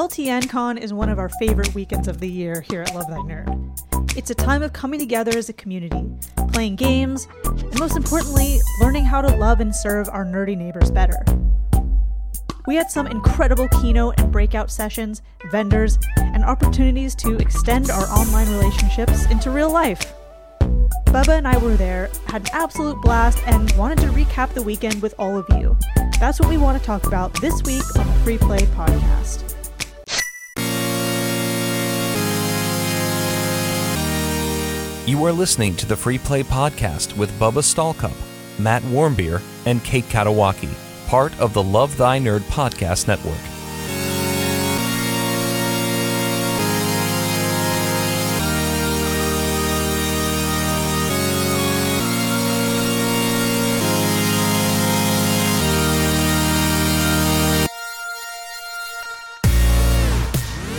LTNCon is one of our favorite weekends of the year here at Love Thy Nerd. It's a time of coming together as a community, playing games, and most importantly, learning how to love and serve our nerdy neighbors better. We had some incredible keynote and breakout sessions, vendors, and opportunities to extend our online relationships into real life. Bubba and I were there, had an absolute blast, and wanted to recap the weekend with all of you. That's what we want to talk about this week on the Free Play Podcast. You are listening to the Free Play Podcast with Bubba Stallcup, Matt Warmbier, and Kate Katawaki, part of the Love Thy Nerd Podcast Network.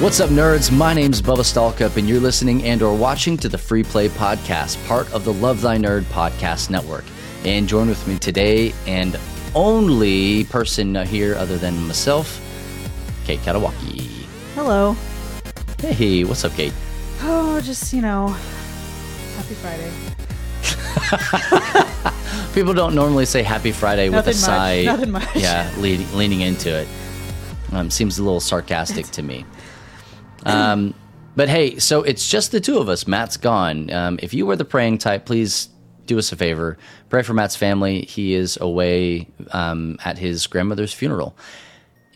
What's up, nerds? My name's Bubba Stallcup, and you're listening and or watching to the Free Play Podcast, part of the Love Thy Nerd Podcast Network. And join with me today, and only person here other than myself, Kate Katawaki. Hello. Hey, what's up, Kate? Oh, just, you know, happy Friday. People don't normally say Happy Friday with a much, sigh. nothing much. Yeah, leaning into it. Um, seems a little sarcastic to me. Um, but hey, so it's just the two of us. Matt's gone. Um, if you were the praying type, please do us a favor. Pray for Matt's family. He is away um, at his grandmother's funeral.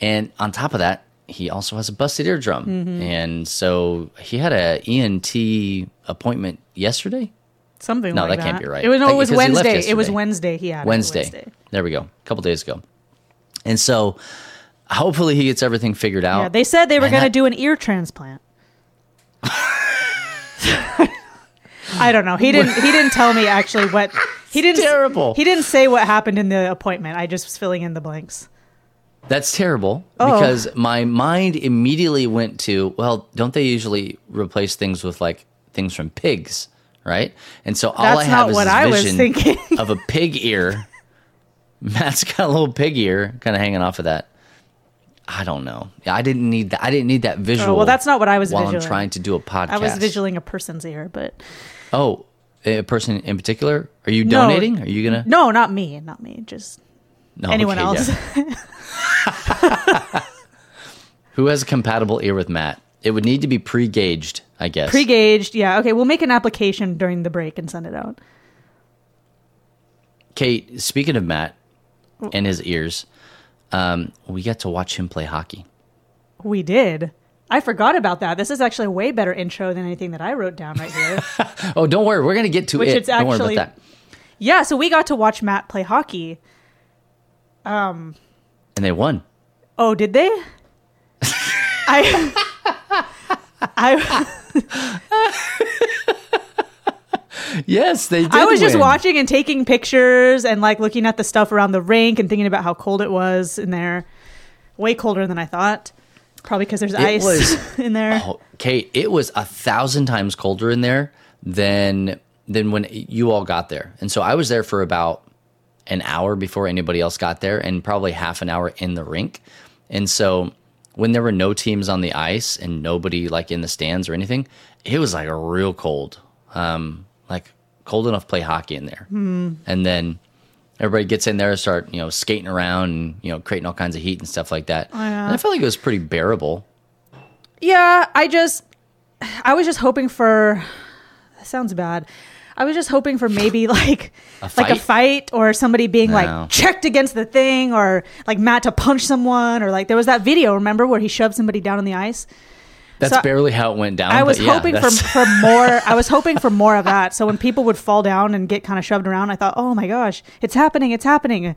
And on top of that, he also has a busted eardrum. Mm-hmm. And so he had a ENT appointment yesterday. Something No, like that can't be right. It was, no, it was because he left Wednesday. It was. Wednesday. He had it Wednesday. Wednesday. There we go. A couple days ago. And so hopefully he gets everything figured out. Yeah, they said they were going to do an ear transplant. I don't know. He didn't. He didn't tell me actually what he didn't. terrible. He didn't say what happened in the appointment. I just was filling in the blanks. That's terrible Oh. because my mind immediately went to, well, don't they usually replace things with like things from pigs, right? And so all I have is what I was vision thinking. of a pig ear. Matt's got a little pig ear kind of hanging off of that. I don't know. I didn't need that. I didn't need that visual. Oh, well, that's not what I was while visualing. I'm trying to do a podcast. I was visualing a person's ear, but Oh, a person in particular? Are you No. donating? Are you gonna? no, not me. Not me. Just No, anyone okay, else. yeah. Who has a compatible ear with Matt? It would need to be pre-gauged, I guess. Pre-gauged. Yeah. Okay. We'll make an application during the break and send it out. Kate, speaking of Matt and his ears, um, we got to watch him play hockey. We did. I forgot about that. This is actually a way better intro than anything that I wrote down right here. Oh, don't worry, we're gonna get to Which it. it's don't worry actually- about that. yeah. So we got to watch Matt play hockey. Um, And they won. Oh, did they? I. I Yes, they did. I was just watching and taking pictures and like looking at the stuff around the rink and thinking about how cold it was in there. Way colder than I thought. Probably because there's ice was- in there. Oh, Kate, it was a thousand times colder in there than than when you all got there. And so I was there for about an hour before anybody else got there, and probably half an hour in the rink. And so when there were no teams on the ice and nobody like in the stands or anything, it was like a real cold, um, like cold enough to play hockey in there. Hmm. And then everybody gets in there and start you know skating around and you know creating all kinds of heat and stuff like that. Oh, and I felt like it was pretty bearable. Yeah, I just, I was just hoping for. That sounds bad. I was just hoping for maybe like like a fight? fight or somebody being No. like checked against the thing or like Matt to punch someone or like there was that video remember where he shoved somebody down on the ice. That's So- barely how it went down. I was but yeah, hoping for that's- for more. I was hoping for more of that. So when people would fall down and get kind of shoved around, I thought, oh my gosh, it's happening! It's happening.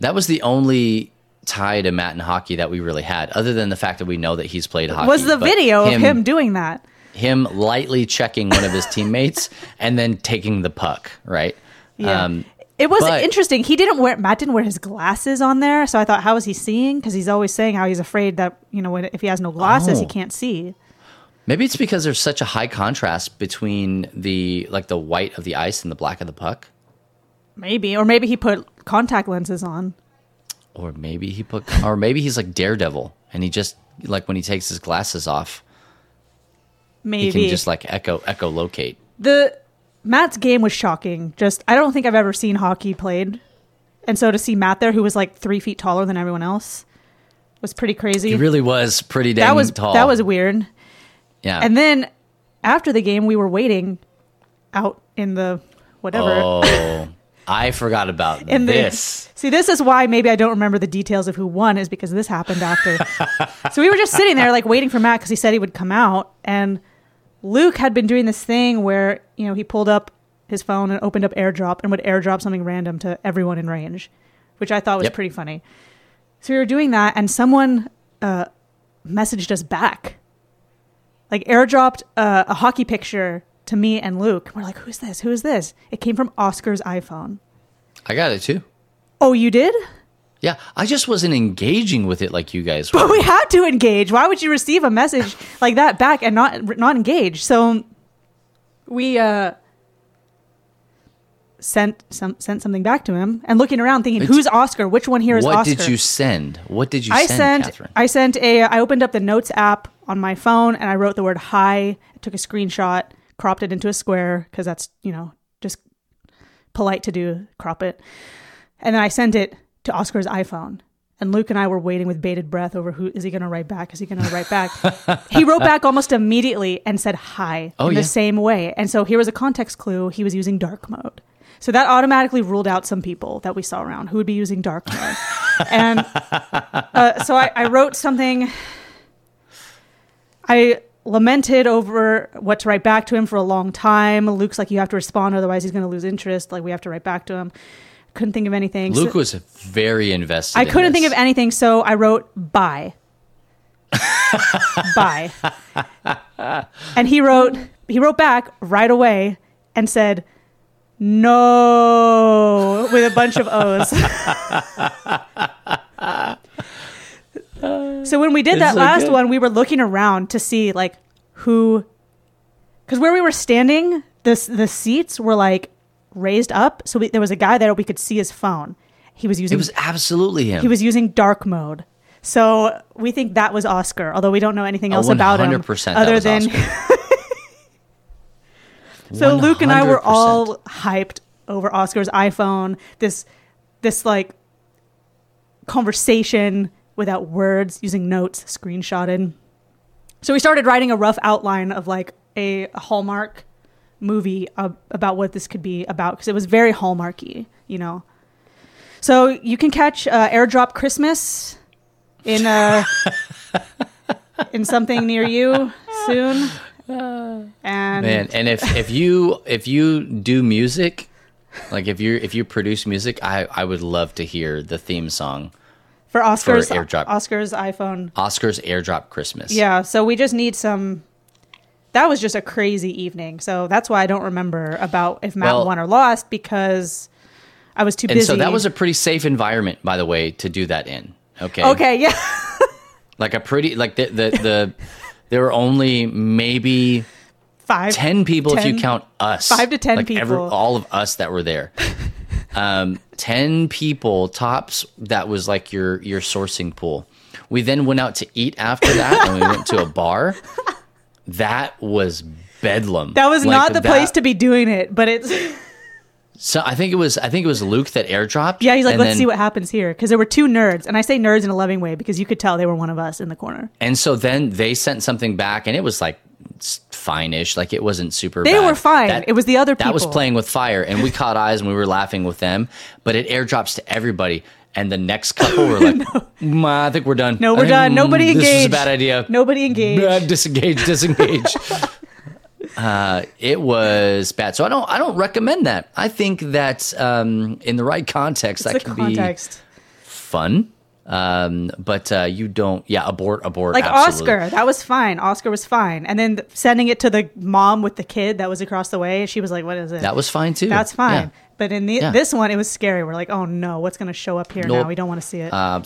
that was the only tie to Matt and hockey that we really had, other than the fact that we know that he's played hockey. Was the video of him doing that? him lightly checking one of his teammates and then taking the puck, right? Yeah. Um, It was but- interesting. He didn't wear Matt didn't wear his glasses on there, so I thought, how is he seeing? Because he's always saying how he's afraid that you know when, if he has no glasses, he Oh. can't see. maybe it's because there's such a high contrast between the like the white of the ice and the black of the puck, Maybe, or maybe he put contact lenses on. or maybe he put, or maybe he's like Daredevil and he just like when he takes his glasses off, Maybe he can just like echo echo locate the Matt's game was shocking. Just I don't think I've ever seen hockey played, and so to see Matt there, who was like three feet taller than everyone else, was pretty crazy. He really was pretty dang that was tall. that was weird. yeah. And then after the game, we were waiting out in the whatever. oh, I forgot about in the, this. See, this is why maybe I don't remember the details of who won, is because this happened after. so we were just sitting there, like waiting for Matt because he said he would come out, and Luke had been doing this thing where you know he pulled up his phone and opened up AirDrop and would AirDrop something random to everyone in range, which I thought was Yep. pretty funny. So we were doing that, and someone uh, messaged us back, like AirDropped uh, a hockey picture to me and Luke. We're like, "Who's this? Who is this?" It came from Oscar's iPhone. I got it too. Oh, you did? Yeah, I just wasn't engaging with it like you guys But we had to engage. Why would you receive a message like that back and not not engage? So we uh sent some sent something back to him and looking around thinking, It's- who's Oscar? Which one here is what Oscar? What did you send? What did you I send, sent Catherine? I sent a I opened up the notes app on my phone and I wrote the word hi, took a screenshot, cropped it into a square because that's, you know, just polite to do, crop it. And then I sent it to Oscar's iPhone. And Luke and I were waiting with bated breath over who is he going to write back? Is he going to write back? he wrote back almost immediately and said hi Oh, in yeah. the same way. And so here was a context clue. He was using dark mode. So that automatically ruled out some people that we saw around who would be using dark mode. and uh, so I, I wrote something. I lamented over what to write back to him for a long time. Luke's like, you have to respond, otherwise he's going to lose interest. Like we have to write back to him. Couldn't think of anything. So- Luke was very invested. I in couldn't think of anything, so I wrote bye. bye. and he wrote he wrote back right away and said no with a bunch of O's. so when we did It's that so last good. one, we were looking around to see like who because where we were standing, the the seats were like raised up, so we, there was a guy there we could see his phone. He was using It was absolutely him. he was using dark mode. So we think that was Oscar, although we don't know anything else about him 100% that other than. So Luke and I were all hyped over Oscar's iPhone. This, this like conversation without words, using notes, screenshotted. So we started writing a rough outline of like a Hallmark movie uh, about what this could be about because it was very Hallmarky, you know. So you can catch uh, Airdrop Christmas in uh, in something near you soon. And Man, and if if you if you do music, like if you if you produce music, I I would love to hear the theme song, for Oscar's Airdrop. Oscar's iPhone. Oscar's Airdrop Christmas. Yeah, so we just need some. That was just a crazy evening, so that's why I don't remember about if Matt Well- won or lost because I was too And busy. so that was a pretty safe environment, by the way, to do that in. Okay. okay. Yeah, Like a pretty like the the, the there were only maybe five, 10 people if you count us. five to 10 like every- all of us that were there. um, 10 people tops that was like your your sourcing pool. We then went out to eat after that and we went to a bar. That was bedlam. That was Like, not the that- place to be doing it, but it's So I think it was I think it was Luke that airdropped. yeah. He's like, let's then- see what happens here because there were two nerds, and I say nerds in a loving way because you could tell they were one of us in the corner. And so then they sent something back, and it was like fine-ish, like it wasn't super. They bad. were fine. It was the other people. that was playing with fire, and we caught eyes and we were laughing with them. But it airdrops to everybody, and the next couple were like, "Mm, "I think we're done. No, we're think, done. Nobody This was a engaged. bad idea. Nobody engaged. Uh, disengage, disengage." Uh, it was bad, so I don't. I don't recommend that. I think that um, in the right context, It's that can context. be fun. Um, but uh, you don't. Yeah, abort, abort. like absolutely. Oscar, that was fine. Oscar was fine, and then th- sending it to the mom with the kid that was across the way, she was like, "What is it?" That was fine too. That's fine. Yeah. But in the, Yeah. this one, it was scary. We're like, "Oh no, what's going to show up here now? We don't want to see it." Uh,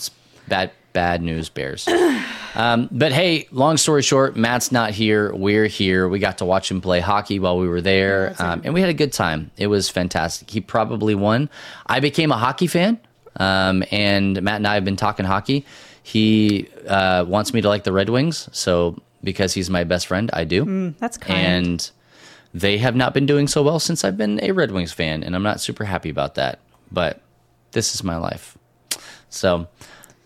bad, bad news bears. um, but hey, long story short, Matt's not here. We're here. We got to watch him play hockey while we were there, um, and we had a good time. It was fantastic. He probably won. I became a hockey fan, um, and Matt and I have been talking hockey. he uh, wants me to like the Red Wings. So because he's my best friend, I do. That's kind. and they have not been doing so well since I've been a Red Wings fan, and I'm not super happy about that. But this is my life. So,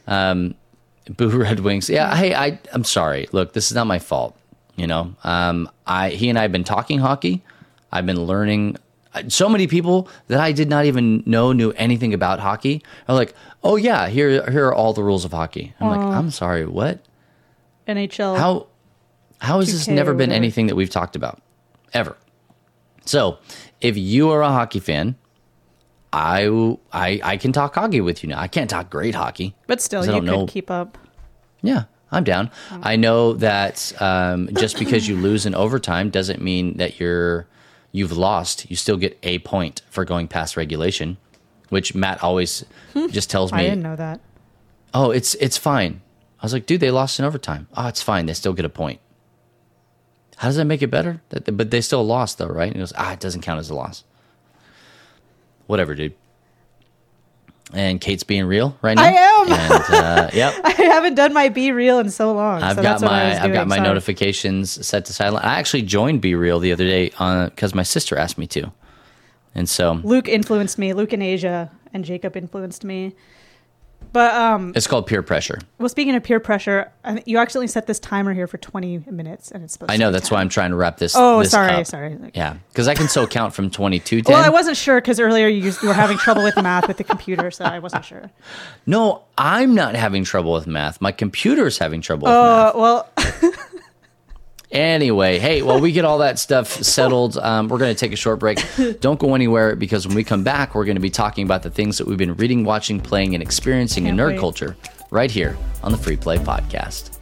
um, boo Red Wings. Yeah, hey, I I'm sorry. Look, this is not my fault. You know, um, I he and I have been talking hockey. I've been learning. So many people that I did not even know knew anything about hockey are like, "Oh yeah, here here are all the rules of hockey." I'm like, "I'm sorry, what? NHL. How how has this never been anything that we've talked about ever? So, if you are a hockey fan, I I I can talk hockey with you now. I can't talk great hockey. but still, you don't could know- keep up. Yeah, I'm down. I know that um, just because you lose in overtime doesn't mean that you're you've lost. You still get a point for going past regulation, which Matt always just tells me. I didn't know that. Oh, it's it's fine. I was like, dude, they lost in overtime. Oh, it's fine. They still get a point. How does that make it better? That, but they still lost though, right? And he goes, ah, it doesn't count as a loss. Whatever, dude. And Kate's being real right now. I am. And uh, yep, I haven't done my BeReal in so long. I've so got that's what I my I've got my Sorry. notifications set to silent. I actually joined BeReal the other day because my sister asked me to, and so Luke influenced me. Luke and Asia and Jacob influenced me. But um, it's called peer pressure. well, speaking of peer pressure, you accidentally set this timer here for 20 minutes, and it's supposed. I know that's 10. why I'm trying to wrap this. Oh, this sorry, up. sorry. Yeah, because I can still count from 22 10. Well, I wasn't sure because earlier you, you were having trouble with math with the computer, so I wasn't sure. No, I'm not having trouble with math. My computer's having trouble with math. Uh, well, Anyway, hey, while we get all that stuff settled, um, we're going to take a short break. Don't go anywhere because when we come back, we're going to be talking about the things that we've been reading, watching, playing, and experiencing in Can't nerd wait. culture right here on the Free Play Podcast.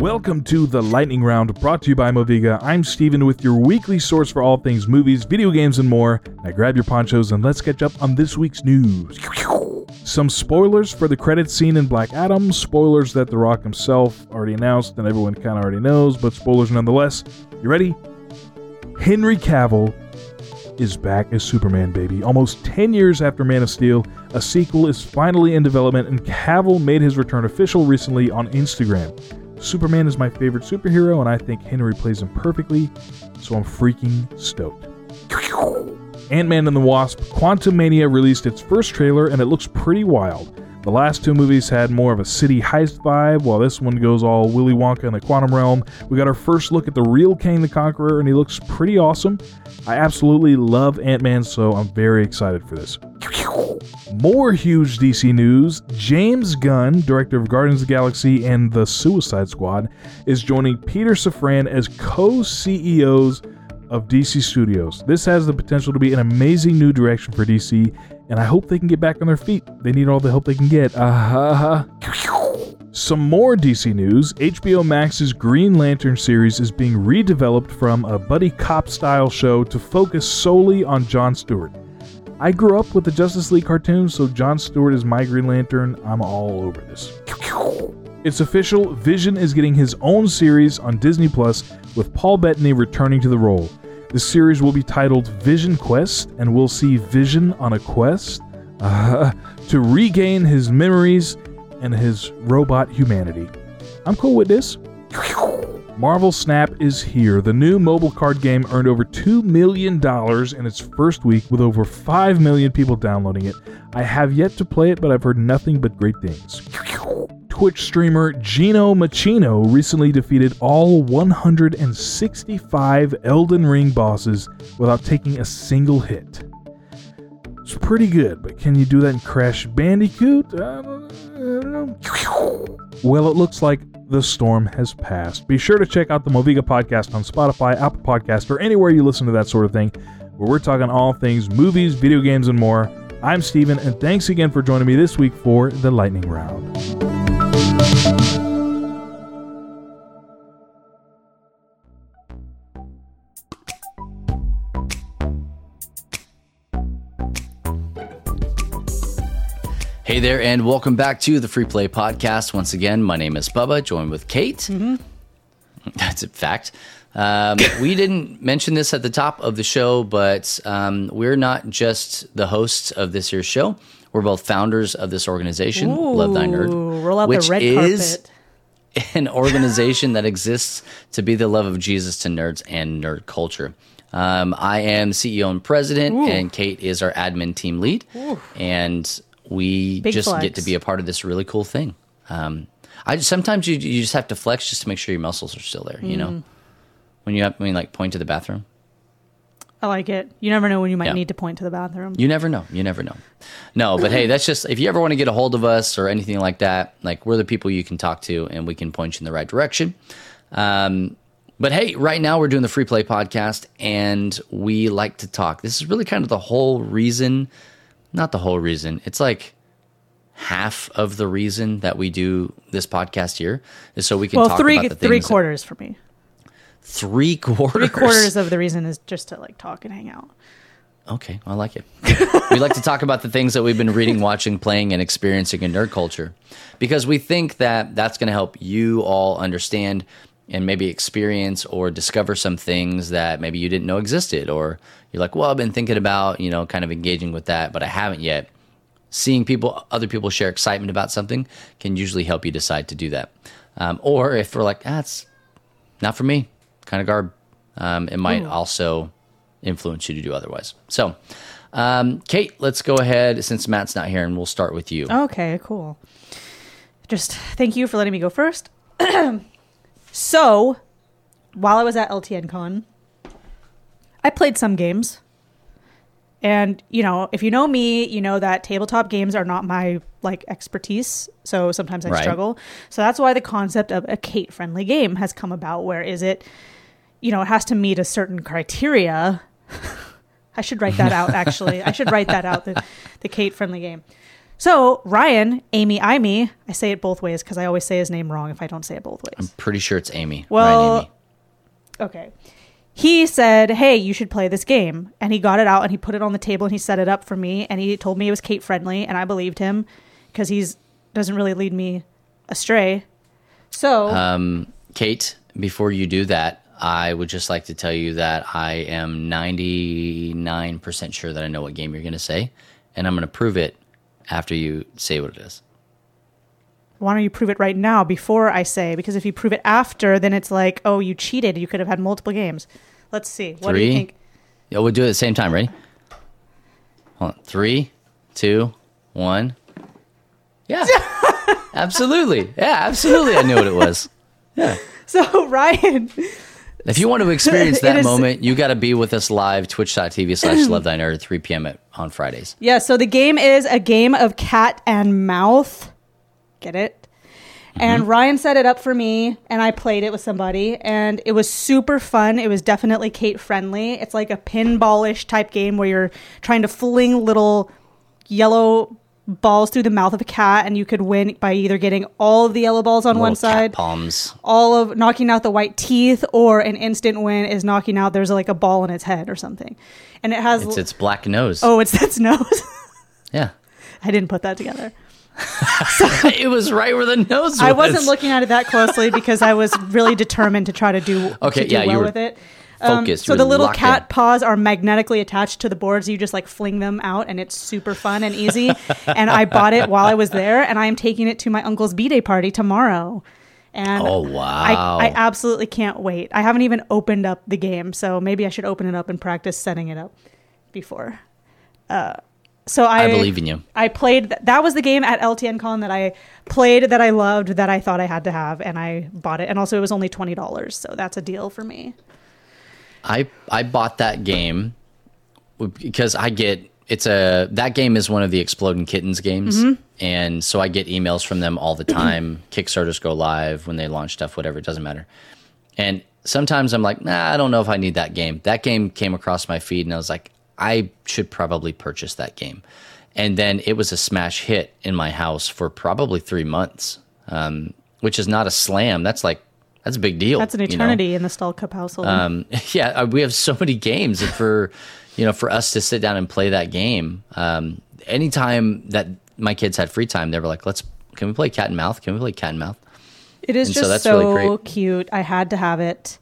Welcome to the Lightning Round, brought to you by Moviga. I'm Steven with your weekly source for all things movies, video games, and more. Now grab your ponchos and let's catch up on this week's news. Some spoilers for the credits scene in Black Adam, spoilers that The Rock himself already announced and everyone kind of already knows, but spoilers nonetheless. You ready? Henry Cavill is back as Superman, baby. Almost 10 years after Man of Steel, a sequel is finally in development, and Cavill made his return official recently on Instagram. Superman is my favorite superhero, and I think Henry plays him perfectly, so I'm freaking stoked. Ant Man and the Wasp Quantumania released its first trailer, and it looks pretty wild. The last two movies had more of a city heist vibe, while this one goes all Willy Wonka in the quantum realm. We got our first look at the real Kang the Conqueror, and he looks pretty awesome. I absolutely love Ant Man, so I'm very excited for this. More huge DC news. James Gunn, director of Guardians of the Galaxy and The Suicide Squad, is joining Peter Safran as co CEOs of DC Studios. This has the potential to be an amazing new direction for DC, and I hope they can get back on their feet. They need all the help they can get. Uh-huh. Some more DC news HBO Max's Green Lantern series is being redeveloped from a buddy cop style show to focus solely on Jon Stewart. I grew up with the Justice League cartoons, so Jon Stewart is my Green Lantern. I'm all over this. It's official, Vision is getting his own series on Disney Plus with Paul Bettany returning to the role. The series will be titled Vision Quest, and we'll see Vision on a quest uh, to regain his memories and his robot humanity. I'm cool with this. Marvel Snap is here. The new mobile card game earned over $2 million in its first week with over 5 million people downloading it. I have yet to play it, but I've heard nothing but great things. Twitch streamer Gino Machino recently defeated all 165 Elden Ring bosses without taking a single hit. It's pretty good, but can you do that in Crash Bandicoot? I don't, know. Well, it looks like the storm has passed. Be sure to check out the Moviga podcast on Spotify, Apple Podcast, or anywhere you listen to that sort of thing, where we're talking all things movies, video games, and more. I'm Steven, and thanks again for joining me this week for the Lightning Round. Hey there, and welcome back to the Free Play Podcast. Once again, my name is Bubba, joined with Kate. Mm-hmm. That's a fact. Um, we didn't mention this at the top of the show, but um, we're not just the hosts of this year's show. We're both founders of this organization, Love Thy Nerd, roll out which the red is carpet. an organization that exists to be the love of Jesus to nerds and nerd culture. Um, I am CEO and president, and Kate is our admin team lead, and we Big just flex. get to be a part of this really cool thing. Um, I just, sometimes you you just have to flex just to make sure your muscles are still there. You Mm. know, when you have I mean like point to the bathroom. I like it. You never know when you might Yeah. need to point to the bathroom. You never know. You never know. No, but hey, that's just if you ever want to get a hold of us or anything like that, like we're the people you can talk to and we can point you in the right direction. Um, but hey, right now we're doing the free play podcast and we like to talk. This is really kind of the whole reason, not the whole reason. It's like half of the reason that we do this podcast here is so we can well, talk three about the three things that- quarters for me. Three quarters. Three quarters of the reason is just to like talk and hang out. Okay, I like it. we like to talk about the things that we've been reading, watching, playing, and experiencing in nerd culture because we think that that's going to help you all understand and maybe experience or discover some things that maybe you didn't know existed or you're like, well, I've been thinking about, you know, kind of engaging with that, but I haven't yet. Seeing people, other people share excitement about something can usually help you decide to do that. Um, or if we're like, ah, not for me, kind of garb, um, it might also influence you to do otherwise. So, um, Kate, let's go ahead since Matt's not here, and we'll start with you. Okay, cool. Just thank you for letting me go first. so, while I was at LTN Con, I played some games. And, you know, if you know me, you know that tabletop games are not my like expertise. So sometimes I Right. struggle. So that's why the concept of a Kate friendly game has come about where is it you know, it has to meet a certain criteria. I should write that out actually. I should write that out the the Kate friendly game. So Ryan, Amy, I I say it both ways because I always say his name wrong if I don't say it both ways. I'm pretty sure it's Amy. Well- Ryan Amy. Okay. He said, Hey, you should play this game. And he got it out and he put it on the table and he set it up for me. And he told me it was Kate friendly. And I believed him because he's doesn't really lead me astray. So, Um, Kate, before you do that, I would just like to tell you that I am 99% sure that I know what game you're going to say, and I'm going to prove it after you say what it is. why don't you prove it right now before I say? Because if you prove it after, then it's like, oh, you cheated. You could have had multiple games. Let's see. What do you Three. think? Yeah, we'll do it at the same time. Ready? Hold on. Three, two, one. Yeah. absolutely. Yeah, absolutely. I knew what it was. Yeah. So, Ryan, If you want to experience that is- moment, you got to be with us live, twitch.tv slash love thy nerd 3 p.m. At, on Fridays. Yeah, so the game is a game of cat and mouth. Get it? Mm-hmm. And Ryan set it up for me, and I played it with somebody, and it was super fun. It was definitely Kate friendly. It's like a pinballish type game where you're trying to fling little yellow balls through the mouth of a cat, and you could win by either getting all of the yellow balls on one Little cat side, palms. all of knocking out the white teeth, or an instant win is knocking out there's like a ball in its head or something. And it has It's its black nose. oh, it's its nose. Yeah. I didn't put that together. it was right where the nose was. I wasn't looking at it that closely because I was really determined to try to do, Okay, to do yeah, you well were with it. Um, so the little cat in. paws are magnetically attached to the boards. You just like fling them out, and it's super fun and easy. and I bought it while I was there, and I am taking it to my uncle's b day party tomorrow. And Oh, I, wow. I absolutely can't wait. I haven't even opened up the game, so maybe I should open it up and practice setting it up before. Uh, so I, I believe in you. I played that was the game at LTN Con that I played that I loved that I thought I had to have and I bought it and also it was only twenty dollars so that's a deal for me. I I bought that game because I get it's a that game is one of the Exploding Kittens games, Mm-hmm. and so I get emails from them all the time. Kickstarters go live when they launch stuff, whatever. It doesn't matter. And sometimes I'm like, nah, I don't know if I need that game. That game came across my feed, and I was like, I should probably purchase that game. And then it was a smash hit in my house for probably three months, um, which is not a slam. That's like that's a big deal. That's an you know? eternity in the Stallcup household. Um, yeah, uh, we have so many games and for you know for us to sit down and play that game. Um, anytime that my kids had free time, they were like, "Let's can we play cat and mouth? Can we play cat and mouth?" it is and so just that's so, really cute. I had to have it.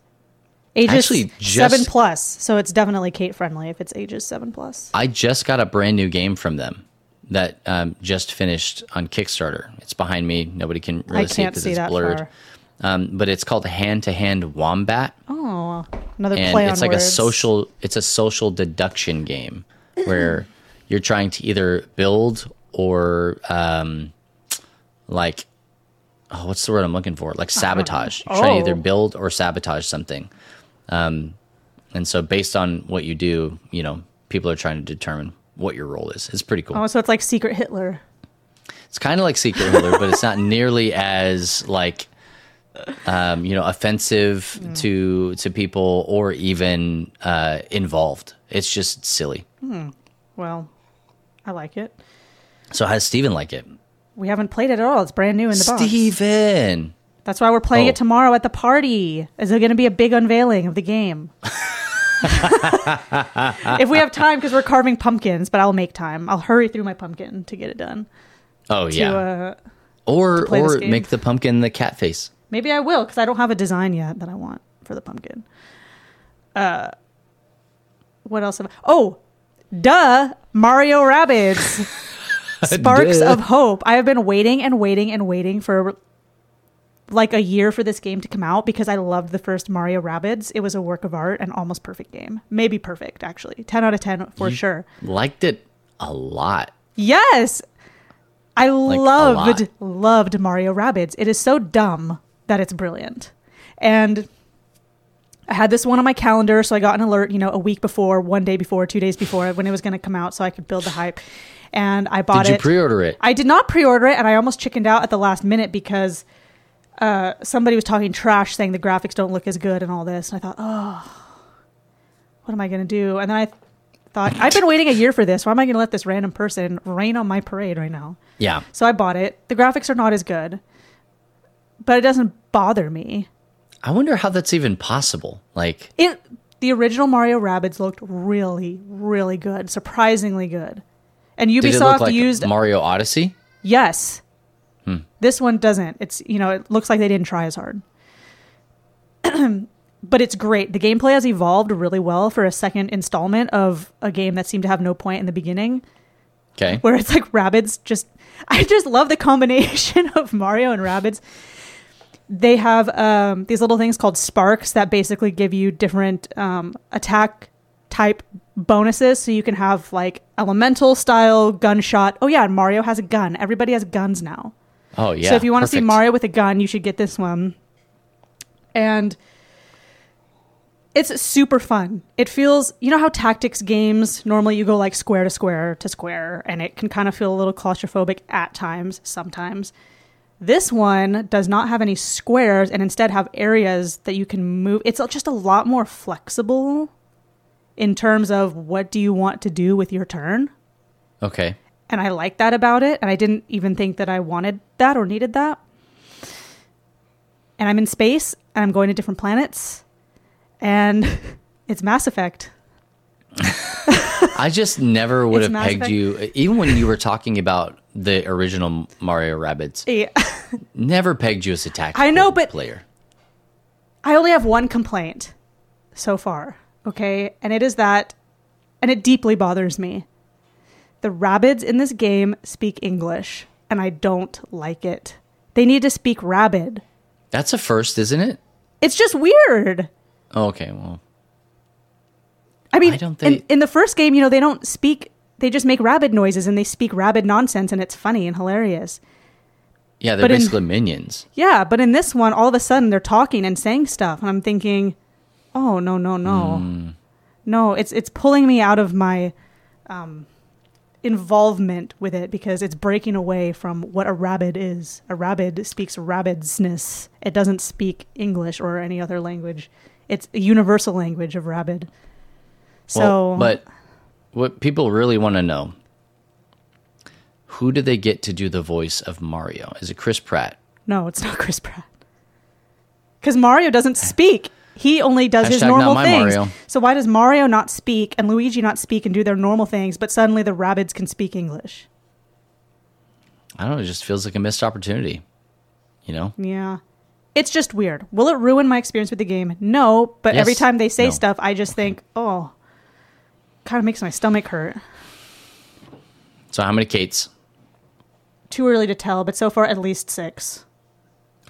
Ages Actually, just- seven plus, so it's definitely Kate friendly if it's ages seven plus. I just got a brand new game from them. that um, just finished on Kickstarter. It's behind me. Nobody can really see it because it's blurred. far. Um, but it's called Hand to Hand Wombat, Oh, another and play it's on like a social. It's a social deduction game where you're trying to either build or um, like oh, what's the word I'm looking for? Like sabotage. You're trying to either Oh. build or sabotage something. Um, and so based on what you do, you know, people are trying to determine what your role is. It's pretty cool. Oh, so it's like Secret Hitler. It's kind of like Secret Hitler, but it's not nearly as like um, you know offensive to to people or even uh, involved. It's just silly. Well, I like it. So how does Steven like it? We haven't played it at all. It's brand new in the box. Steven. That's why we're playing Oh. it tomorrow at the party. Is there going to be a big unveiling of the game? if we have time, because we're carving pumpkins, but I'll make time. I'll hurry through my pumpkin to get it done. Oh To, yeah. uh, or or make the pumpkin the cat face. Maybe I will, because I don't have a design yet that I want for the pumpkin. Uh, what else? Have I, oh, duh, Mario Rabbids. Sparks Duh. of Hope. I have been waiting and waiting and waiting for like a year for this game to come out because I loved the first Mario Rabbids. It was a work of art and almost perfect game. Maybe perfect, actually. 10 out of 10 for You sure. Liked it a lot. Yes. I a loved, loved Mario Rabbids. It is so dumb that it's brilliant. And I had this one on my calendar, so I got an alert, you know, a week before, one day before, two days before when it was going to come out so I could build the hype. And I bought it. Did you it. pre-order it? I did not pre-order it, and I almost chickened out at the last minute because uh, somebody was talking trash, saying the graphics don't look as good and all this. And I thought, oh, what am I going to do? And then I thought, I've been waiting a year for this. Why am I going to let this random person rain on my parade right now? yeah. So I bought it. The graphics are not as good, but it doesn't bother me. I wonder how that's even possible. Like It the original Mario Rabbids looked really, really good, surprisingly good. And Ubisoft look like used Mario Odyssey? Yes. Hmm. This one doesn't. It's you know, it looks like they didn't try as hard. but it's great. The gameplay has evolved really well for a second installment of a game that seemed to have no point in the beginning, Okay. where it's like Rabbids just I just love the combination of Mario and Rabbids. They have um, these little things called sparks that basically give you different um, attack type bonuses. So you can have like elemental style gunshot. Oh yeah, and Mario has a gun. Everybody has guns now. Oh yeah. so if you want to see. Mario with a gun, you should get this one. And it's super fun. It feels, you know how tactics games normally you go like square to square to square, and it can kind of feel a little claustrophobic at times, sometimes. This one does not have any squares and instead have areas that you can move. It's just a lot more flexible in terms of what do you want to do with your turn Okay. and I like that about it. And I didn't even think that I wanted that or needed that. And I'm in space and I'm going to different planets, and it's Mass Effect. I just never would It's have Mass pegged Effect. you, even when you were talking about the original Mario Rabbids. Yeah. Never pegged you as a tactical I know, but- player. I only have one complaint so far, okay? And it is that, and it deeply bothers me. The rabbits in this game speak English, and I don't like it. They need to speak rabid. That's a first, isn't it? It's just weird. Oh, okay. Well, I mean, Why don't in, in the first game, you know, they don't speak, they just make rabid noises and they speak rabid nonsense, and it's funny and hilarious. yeah, they're But in- basically minions. Yeah, but in this one, all of a sudden they're talking and saying stuff, and I'm thinking, oh no, no, no, Hmm. no! It's it's pulling me out of my um, involvement with it because it's breaking away from what a rabid is. A rabid speaks rabbidsness. It doesn't speak English or any other language. It's a universal language of rabid. So, Well, but what people really want to know who did they get to do the voice of Mario? Is it Chris Pratt? no, it's not Chris Pratt because Mario doesn't speak. He only does his Hashtag not normal things. Mario. So why does Mario not speak and Luigi not speak and do their normal things, but suddenly the rabbits can speak English? I don't know. It just feels like a missed opportunity. You know? Yeah. It's just weird. Will it ruin my experience with the game? No, but every time they say No. stuff, I just think, oh, kind of makes my stomach hurt. So how many Kates? Too early to tell, but so far at least six.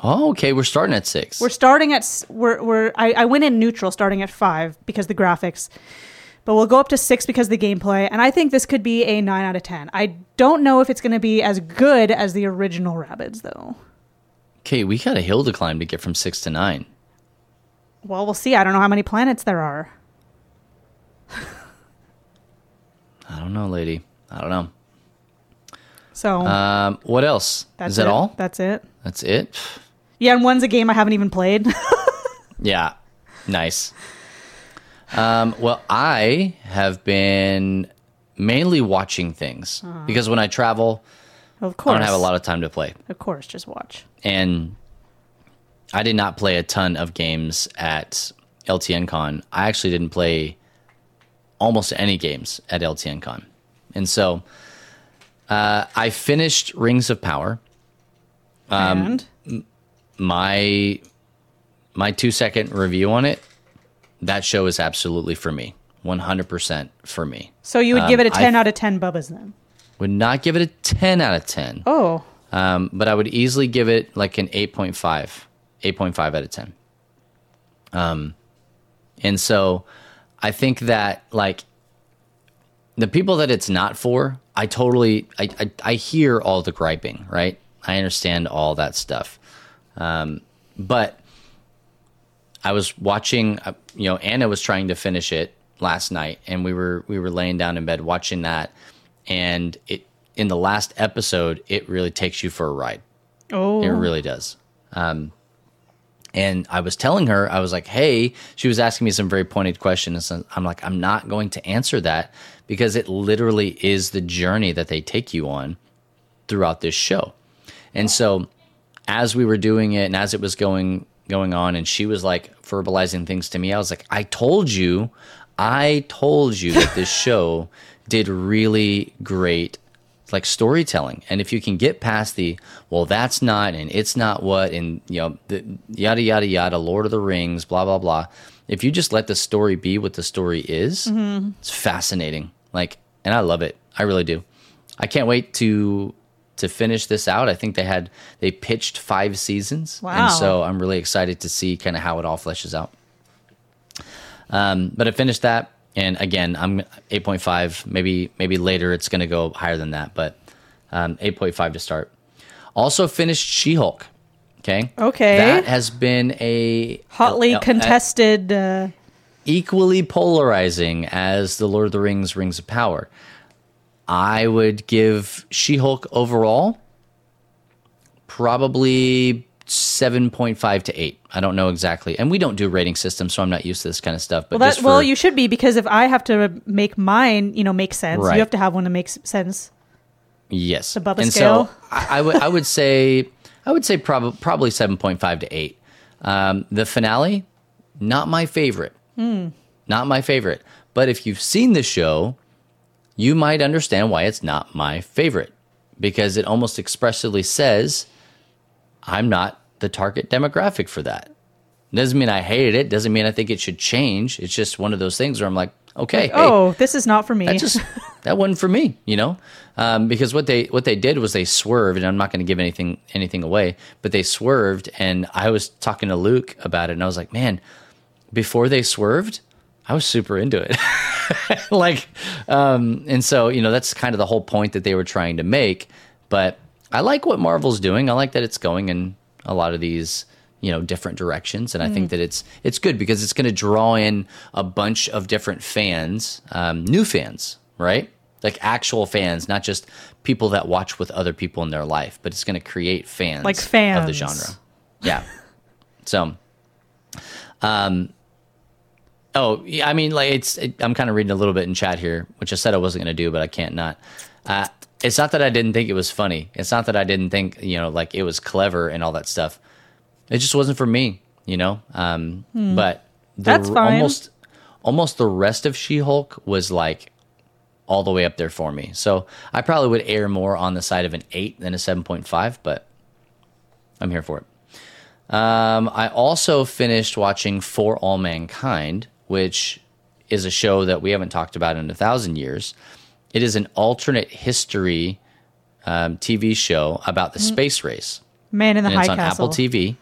Oh, okay. We're starting at 6 We're starting at we're we're I, I went in neutral starting at five because the graphics, but we'll go up to six because the gameplay, and I think this could be a nine out of ten. I don't know if it's going to be as good as the original Rabbids though. okay, we got a hill to climb to get from 6 to 9. Well, we'll see. I don't know how many planets there are. I don't know, lady. I don't know. So Um, what else? that's Is that it. all? That's it. That's it? Yeah, and one's a game I haven't even played. Yeah. Nice. Um, well, I have been mainly watching things because when I travel, of course, I don't have a lot of time to play. Of course, just watch. And I did not play a ton of games at LTN Con. I actually didn't play almost any games at LTN Con. And so uh, I finished Rings of Power. and my my two second review on it that show is absolutely for me 100% for me so you would give it a um, I- ten out of ten Bubbas then? would not give it a 10 out of 10 Oh, um, but i would easily give it like an 8.5 8.5 out of 10 um, and so i think that like the people that it's not for i totally i, I, I hear all the griping right i understand all that stuff um, but I was watching, uh, you know, Anna was trying to finish it last night, and we were we were laying down in bed watching that, and it in the last episode, it really takes you for a ride. oh, It really does. Um, and I was telling her, I was like, hey, she was asking me some very pointed questions. And I'm like, I'm not going to answer that because it literally is the journey that they take you on throughout this show. And so as we were doing it and as it was going going on and she was like verbalizing things to me, I was like, I told you, I told you that this show did really great like storytelling. And if you can get past the well, that's not and it's not what and you know the yada yada yada, Lord of the Rings, blah blah blah. If you just let the story be what the story is, it's fascinating. Like, and I love it. I really do. I can't wait to to finish this out. I think they had they pitched five seasons, Wow. and so I'm really excited to see kind of how it all fleshes out. Um, but I finished that, and again, I'm 8.5. Maybe maybe later it's going to go higher than that, but um, 8.5 to start. Also finished She-Hulk. Okay. Okay. That has been a hotly a- a- contested. Uh, equally polarizing as the Lord of the Rings Rings of Power. I would give She Hulk overall probably 7.5 to 8. I don't know exactly. And we don't do rating systems, so I'm not used to this kind of stuff. But well, that, well, you should be because if I have to make mine, you know, make sense, Right. you have to have one that makes sense. Yes. The Bubba and scale? so I, I would I would say I would say prob- probably seven point five to eight. Um, the finale, not my favorite. Not my favorite. But if you've seen the show, you might understand why it's not my favorite. Because it almost expressively says, I'm not the target demographic for that. Doesn't mean I hated it. Doesn't mean I think it should change. It's just one of those things where I'm like, okay, hey, Oh, this is not for me. that just that wasn't for me, you know, um, because what they what they did was they swerved, and I'm not going to give anything anything away, but they swerved, and I was talking to Luke about it, and I was like, man, before they swerved, I was super into it, like, um, and so you know that's kind of the whole point that they were trying to make, but I like what Marvel's doing. I like that it's going in a lot of these you know different directions and i think that it's it's good because it's going to draw in a bunch of different fans um, new fans right? Like actual fans not just people that watch with other people in their life but it's going to create fans Like fans of the genre. Yeah. So um oh yeah i mean like it's it, i'm kind of reading a little bit in chat here which i said i wasn't going to do but i can't not. Uh, it's not that i didn't think it was funny it's not that i didn't think you know like it was clever and all that stuff it just wasn't for me, you know. Um, But the, Hmm. That's fine. almost almost the rest of She Hulk was like all the way up there for me. So I probably would err more on the side of an eight than a seven point five, but I'm here for it. Um, I also finished watching For All Mankind, which is a show that we haven't talked about in a thousand years. It is an alternate history um, TV show about the space race. Man in the and High it's on Castle. Apple TV.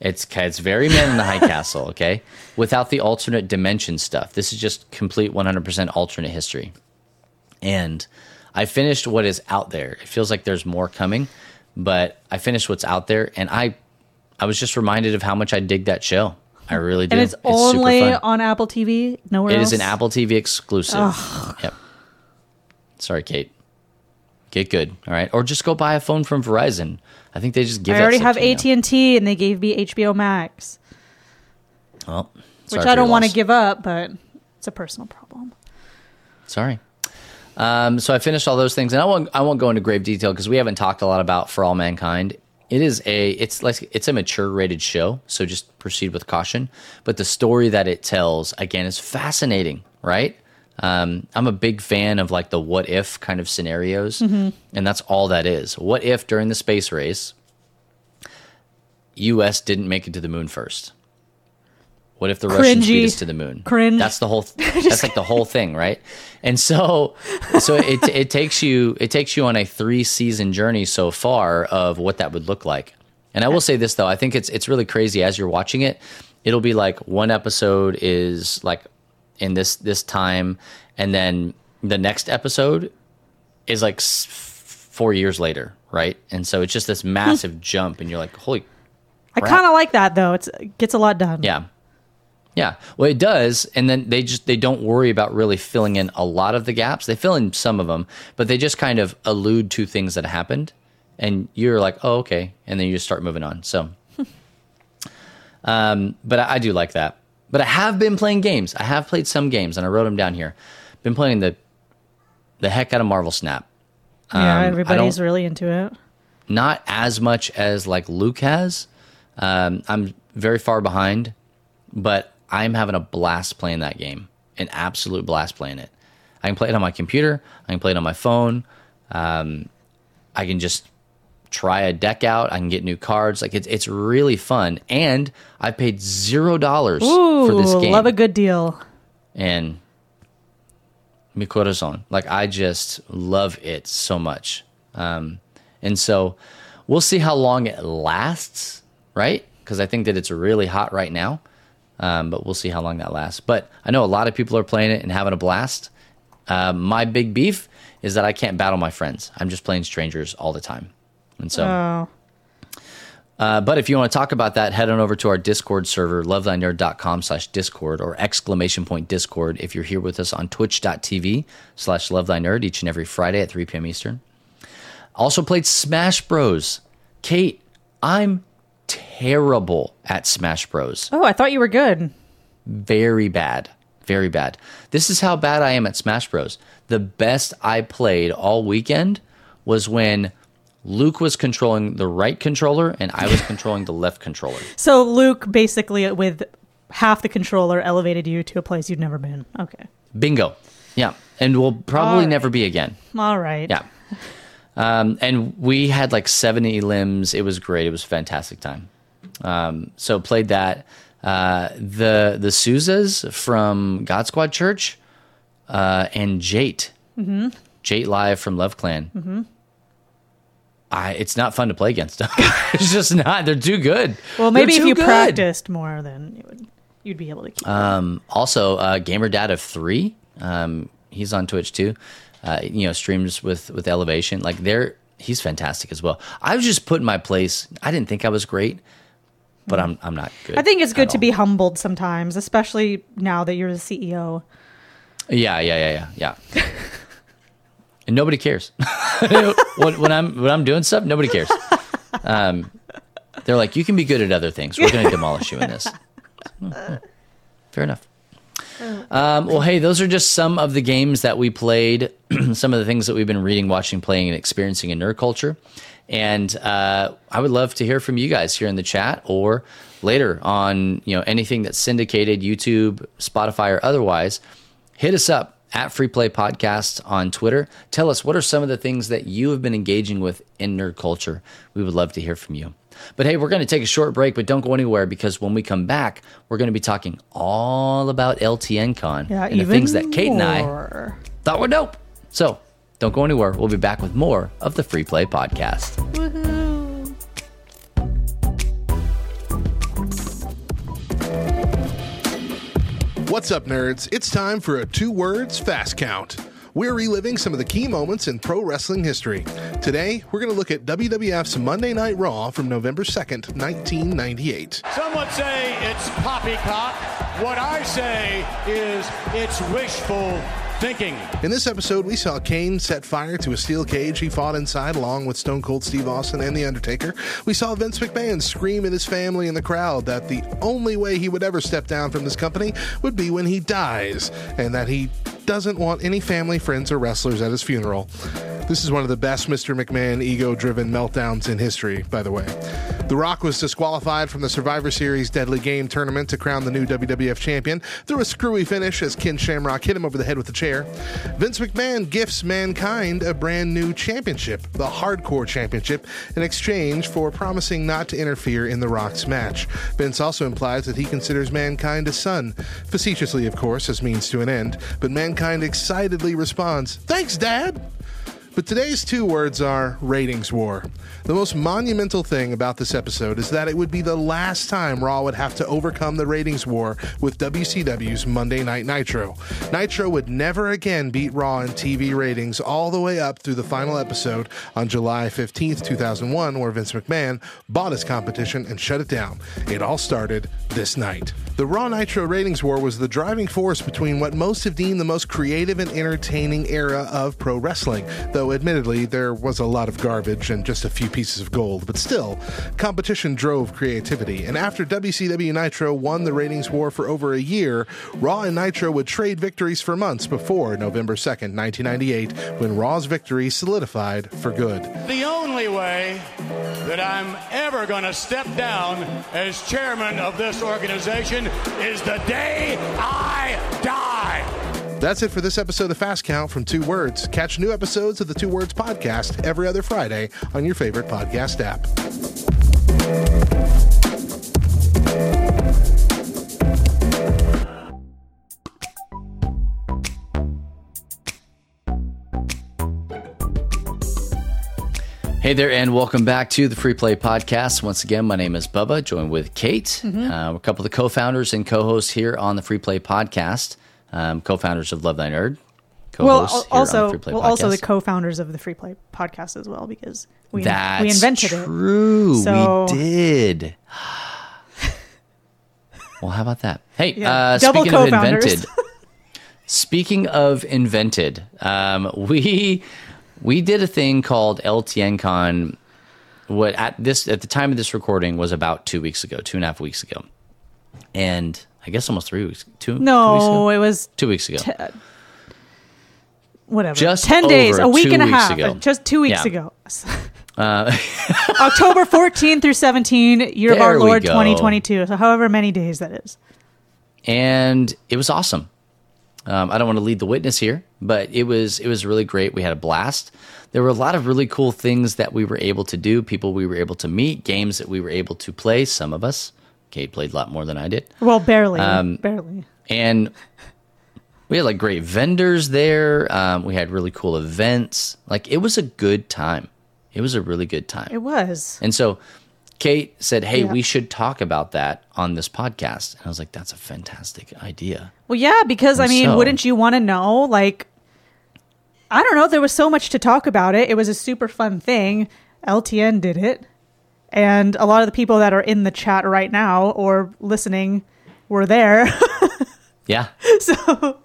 It's it's very Man in the High Castle, okay? Without the alternate dimension stuff. This is just complete 100% alternate history. And I finished what is out there. It feels like there's more coming, but I finished what's out there and I I was just reminded of how much I dig that show. I really do. And it's, super only on Apple TV, nowhere It else. is an Apple TV exclusive. Yep. Sorry, Kate. Get good, all right? Or just go buy a phone from Verizon. I think they just give. I already have to you now. AT and T, and they gave me HBO Max, Well, which I don't want to give up, but it's a personal problem. Sorry. Um, so I finished all those things, and I won't. I won't go into grave detail because we haven't talked a lot about For All Mankind. It is a. It's like it's a mature rated show, so just proceed with caution. But the story that it tells, again, is fascinating. Right. Um, I'm a big fan of like the what if kind of scenarios, and that's all that is. What if during the space race, U.S. didn't make it to the moon first? What if the Russians beat us to the moon? Cringe. That's the whole. that's like the whole thing, right? And so, so it it takes you it takes you on a three season journey so far of what that would look like. And I will say this though, I think it's it's really crazy as you're watching it. It'll be like one episode is like in this this time, and then the next episode is like s- four years later, right? And so it's just this massive jump, and you're like, holy I kind of like that though. It's it gets a lot done. yeah. Yeah. Well, it does. And then they just, they don't worry about really filling in a lot of the gaps. They fill in some of them, but they just kind of allude to things that happened. And you're like, oh, okay. And then you just start moving on. So, um, but I, I do like that. But I have been playing games. I have played some games and I wrote them down here. Been playing the, the heck out of Marvel Snap. yeah. Um, Everybody's really into it. not as much as like Luke has. Um, I'm very far behind, but I'm having a blast playing that game. An absolute blast playing it. I can play it on my computer. I can play it on my phone. Um, I can just try a deck out. I can get new cards. Like it's it's really fun. And I paid zero dollars for this game love a good deal. and mi corazón. Like I just love it so much. Um, and so we'll see how long it lasts, right? Because I think that it's really hot right now. Um, but we'll see how long that lasts. But I know a lot of people are playing it and having a blast. Um, my big beef is that I can't battle my friends. I'm just playing strangers all the time. And so. Oh, Uh, but if you want to talk about that, head on over to our Discord server, lovethynerd.com slash Discord or exclamation point Discord if you're here with us on twitch.tv slash lovethynerd each and every Friday at 3 p.m. Eastern. Also played Smash Bros. Kate, I'm terrible at Smash Bros. oh, I thought you were good. Very bad. Very bad. This is how bad I am at Smash Bros. The best I played all weekend was when Luke was controlling the right controller and I was controlling the left controller. So Luke basically with half the controller elevated you to a place you'd never been. Okay. Bingo. Yeah. And we'll probably Alright. never be again. All right. Yeah. Um, and we had like 70 limbs. It was great. It was a fantastic time. Um, so played that. Uh, the the Souzas from God Squad Church uh, and Jate. Mm-hmm. Jate Live from Love Clan. Mm-hmm. I, it's not fun to play against them. it's just not. They're too good. Well, maybe if you good. practiced more, then you would you'd be able to keep. Um, also, uh, Gamer Dad of Three, um, he's on Twitch too. Uh, you know, streams with with Elevation. Like they're he's fantastic as well. I was just put in my place. I didn't think I was great, but I'm I'm not good. I think it's good to all. be humbled sometimes, especially now that you're the CEO. Yeah, yeah, yeah, yeah, yeah. and nobody cares when, when I'm when I'm doing stuff. Nobody cares. Um, they're like, you can be good at other things. We're going to demolish you in this. Fair enough. Um, well, hey, those are just some of the games that we played, some of the things that we've been reading, watching, playing, and experiencing in nerd culture. And uh, I would love to hear from you guys here in the chat or later on, you know, anything that's syndicated, YouTube, Spotify, or otherwise. Hit us up at Free Play Podcast on Twitter. Tell us what are some of the things that you have been engaging with in nerd culture. We would love to hear from you. But hey, we're going to take a short break, but don't go anywhere because when we come back, we're going to be talking all about LTN Con Yeah, and the things that Kate and I thought were dope. So don't go anywhere. We'll be back with more of the Free Play Podcast. Woohoo. What's up, nerds? It's time for a two words fast count. We're reliving some of the key moments in pro wrestling history. Today, we're going to look at WWF's Monday Night Raw from November 2nd, 1998. Some would say it's poppycock. What I say is it's wishful thinking. In this episode, we saw Kane set fire to a steel cage he fought inside along with Stone Cold Steve Austin and The Undertaker. We saw Vince McMahon scream at his family in the crowd that the only way he would ever step down from this company would be when he dies, and that he doesn't want any family, friends, or wrestlers at his funeral. This is one of the best Mr. McMahon ego driven meltdowns in history, by the way. The Rock was disqualified from the Survivor Series Deadly Game tournament to crown the new WWF champion through a screwy finish as Ken Shamrock hit him over the head with a chair. Vince McMahon gifts mankind a brand new championship, the Hardcore Championship, in exchange for promising not to interfere in The Rock's match. Vince also implies that he considers mankind a son, facetiously, of course, as means to an end, but mankind excitedly responds, Thanks, Dad! But today's two words are ratings war. The most monumental thing about this episode is that it would be the last time Raw would have to overcome the ratings war with WCW's Monday Night Nitro. Nitro would never again beat Raw in TV ratings all the way up through the final episode on July 15th, 2001, where Vince McMahon bought his competition and shut it down. It all started this night. The Raw Nitro ratings war was the driving force between what most have deemed the most creative and entertaining era of pro wrestling, though admittedly there was a lot of garbage and just a few pieces of gold, but still, competition drove creativity. And after WCW Nitro won the ratings war for over a year, Raw and Nitro would trade victories for months before November 2nd, 1998, when Raw's victory solidified for good. The only way that I'm ever going to step down as chairman of this organization is the day I die. That's it for this episode of Fast Count from Two Words. Catch new episodes of the Two Words podcast every other Friday on your favorite podcast app. Hey there, and welcome back to the Free Play Podcast. Once again, my name is Bubba, joined with Kate. Mm-hmm. Uh, we're a couple of the co founders and co hosts here on the Free Play Podcast, um, co founders of Love Thy Nerd. Well, co-hosts al- here on the also, well, also the co-founders of the Free Play podcast as well because we That's we invented it. true. So- We did. well, how about that? Hey, Yeah. uh, Double speaking of co-founders. invented, speaking of invented, um, we we did a thing called LTN Con. What at this at the time of this recording was about two weeks ago, two and a half weeks ago, and I guess almost three weeks. Two. two weeks No, ago? it was two weeks ago. whatever. Just ten days, a week and a half, ago. just two weeks Yeah. ago. Uh, October 14 through 17, year of our Lord 2022. So however many days that is. and it was awesome. Um, I don't want to lead the witness here, but it was it was really great. We had a blast. There were a lot of really cool things that we were able to do. People we were able to meet, games that we were able to play. Some of us, Kate played a lot more than I did, Well, barely, Um, barely. and we had like great vendors there. Um, we had really cool events. Like it was a good time. It was a really good time. It was. And so Kate said, Hey, Yeah. we should talk about that on this podcast. And I was like, That's a fantastic idea. Well, yeah, because I mean, so- wouldn't you want to know? Like, I don't know. There was so much to talk about it. It was a super fun thing. LTN did it, and a lot of the people that are in the chat right now or listening were there. Yeah. so,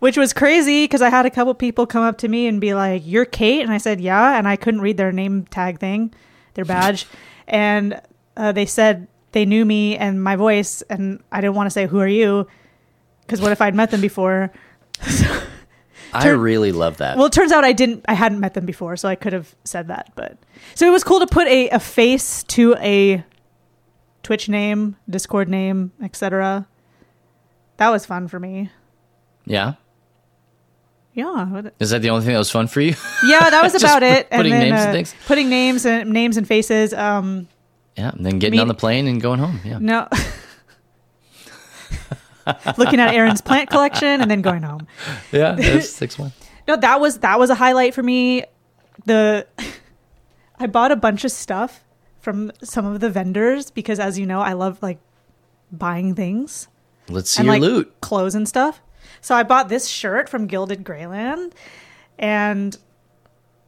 which was crazy because I had a couple people come up to me and be like, "You're Kate," and I said, "Yeah," and I couldn't read their name tag thing, their badge, and uh, they said they knew me and my voice, and I didn't want to say, "Who are you?" Because what if I'd met them before? I really love that. Well, it turns out I didn't. I hadn't met them before, so I could have said that. But so it was cool to put a, a face to a Twitch name, Discord name, etc. That was fun for me. yeah. Yeah, Is that the only thing that was fun for you? yeah, that was about it. putting and then, names and uh, things? putting names and names and faces. Um, yeah. And then getting Me- on the plane and going home. Yeah. no. Looking at Aaron's plant collection and then going home. Yeah. That's six one. no, that was that was a highlight for me. The I bought a bunch of stuff from some of the vendors because, as you know, I love like buying things Let's see and your like loot. clothes and stuff. So I bought this shirt from Gilded Greyland, and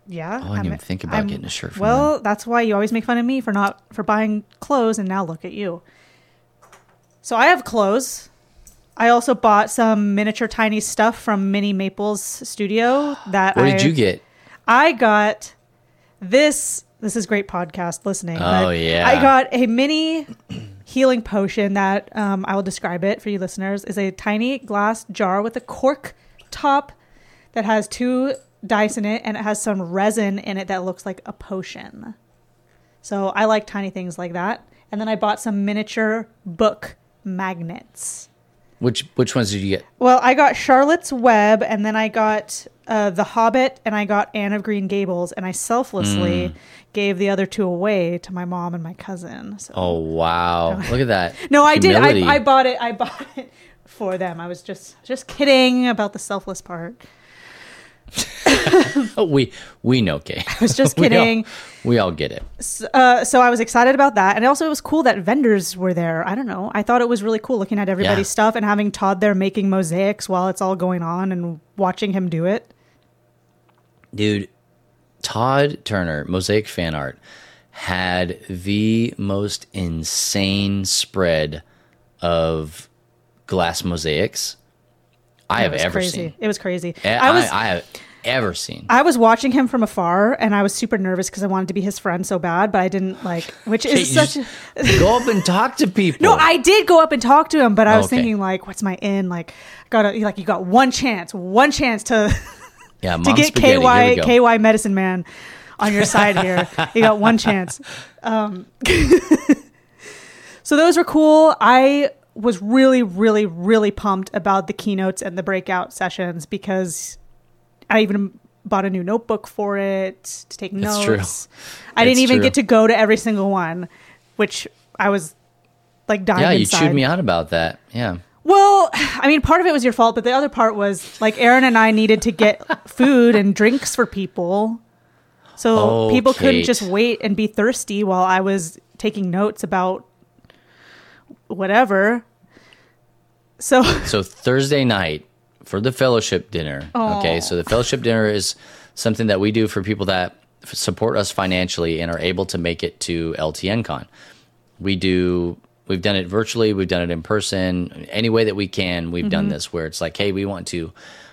yeah, Oh, I didn't even think about getting a shirt Well, that's why you always make fun of me for not for buying clothes, and now look at you. So I have clothes. I also bought some miniature tiny stuff from Mini Maples Studio. That What I, did you get? I got this. This is great podcast listening. Oh, but yeah. I got a mini healing potion that um, I will describe it for you listeners. Is a tiny glass jar with a cork top that has two dice in it, and it has some resin in it that looks like a potion. So I like tiny things like that. And then I bought some miniature book magnets. Which which ones did you get? Well, I got Charlotte's Web, and then I got uh, The Hobbit, and I got Anne of Green Gables, and I Mm. selflessly gave the other two away to my mom and my cousin. So. Oh wow! Look at that. no, I Humility. did. I, I bought it. I bought it for them. I was just just kidding about the selfless part. We we know, Kay. I was just We all- kidding. We all get it. uh, so I was excited about that, and also it was cool that vendors were there. I don't know. I thought it was really cool looking at everybody's Yeah. stuff and having Todd there making mosaics while it's all going on and watching him do it. Dude, Todd Turner, Mosaic Fan Art, had the most insane spread of glass mosaics I have ever crazy. seen. It was crazy. I, I was I have ever seen. I was watching him from afar, and I was super nervous because I wanted to be his friend so bad, but I didn't like. Which is such. just go up and talk to people. No, I did go up and talk to him, but I was Okay. thinking like, what's my in? Like, gotta like you got one chance, one chance to yeah, to get spaghetti. KY. KY medicine man on your side here. you got one chance. Um, so those were cool. I was really, really, really pumped about the keynotes and the breakout sessions because I even bought a new notebook for it to take That's notes. true. I didn't even true. get to go to every single one, which I was like dying Yeah, you inside. chewed me out about that. Yeah. Well, I mean, part of it was your fault, but the other part was like Aaron and I needed to get food and drinks for people. So Oh, people couldn't just wait and be thirsty while I was taking notes about whatever. So, So Thursday night for the fellowship dinner. Okay, so the fellowship dinner is something that we do for people that f- support us financially and are able to make it to LTN Con. We do. We've done it virtually. We've done it in person. Any way that we can, we've done this. Where it's like, hey, we want to,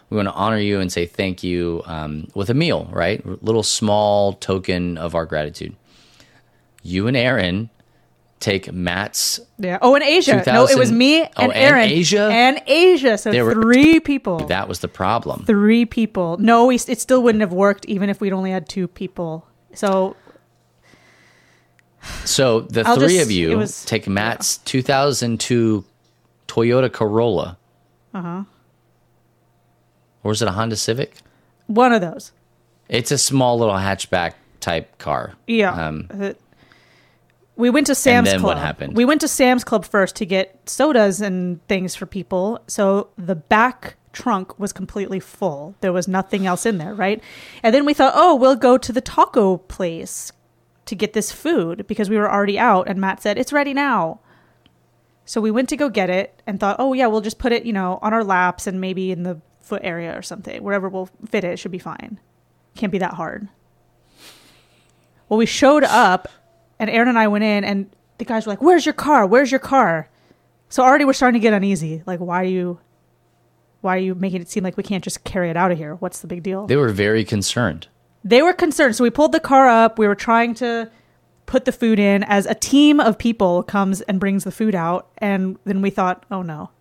we want to honor you and say thank you um, with a meal, right? Little small token of our gratitude. You and Aaron take Matt's yeah. Oh, in Asia. No, it was 2000 me Oh, and and Aaron. Asia? And Asia. So There were- three people. that was the problem. three people. No, we, it still wouldn't have worked even if we'd only had two people. So So the I'll three just- of you was- take Matt's 2002 Toyota Corolla. Uh huh. Or is it a Honda Civic? one of those. It's a small little hatchback type car. Yeah. Um, Uh, we went to Sam's Club. what happened? We went to Sam's Club first to get sodas and things for people. So the back trunk was completely full. There was nothing else in there, right? And then we thought, oh, we'll go to the taco place to get this food because we were already out. And Matt said, it's ready now. So we went to go get it and thought, oh, yeah, we'll just put it, you know, on our laps and maybe in the foot area or something. Wherever we'll fit it, it should be fine. Can't be that hard. Well, we showed up, and Aaron and I went in, and the guys were like, "Where's your car? Where's your car?" So already we're starting to get uneasy. Like, why are you, why are you making it seem like we can't just carry it out of here? What's the big deal? they were very concerned. They were concerned, so we pulled the car up. We were trying to put the food in as a team of people comes and brings the food out, and then we thought, "Oh no."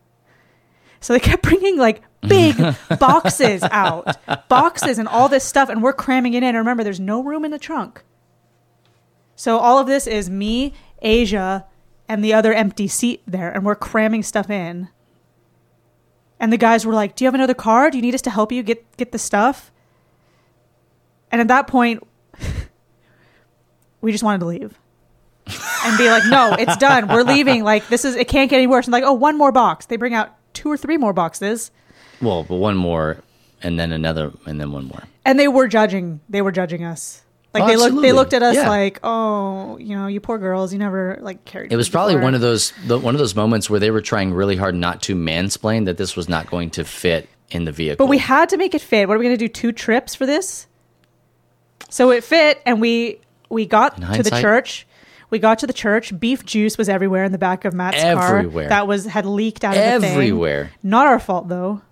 So they kept bringing like big boxes out, boxes and all this stuff, and we're cramming it in. And remember, there's no room in the trunk. So all of this is me, Asia, and the other empty seat there, and we're cramming stuff in. And the guys were like, "Do you have another car? Do you need us to help you get get the stuff?" And at that point, we just wanted to leave and be like, "No, it's done. We're leaving. Like this is it can't get any worse." And like, "Oh, one more box." They bring out two or three more boxes. Well, but one more and then another, and then one more. And they were judging. They were judging us. Like Oh, they looked. They looked at us Yeah. like, oh, you know, you poor girls. You never like carried. It was probably before." one of those the, one of those moments where they were trying really hard not to mansplain that this was not going to fit in the vehicle. But we had to make it fit. What are we going to do? Two trips for this? So it fit, and we we got to the church. We got to the church. Beef juice was everywhere in the back of Matt's Everywhere. car. That was had leaked out of the thing. Everywhere. Not our fault though.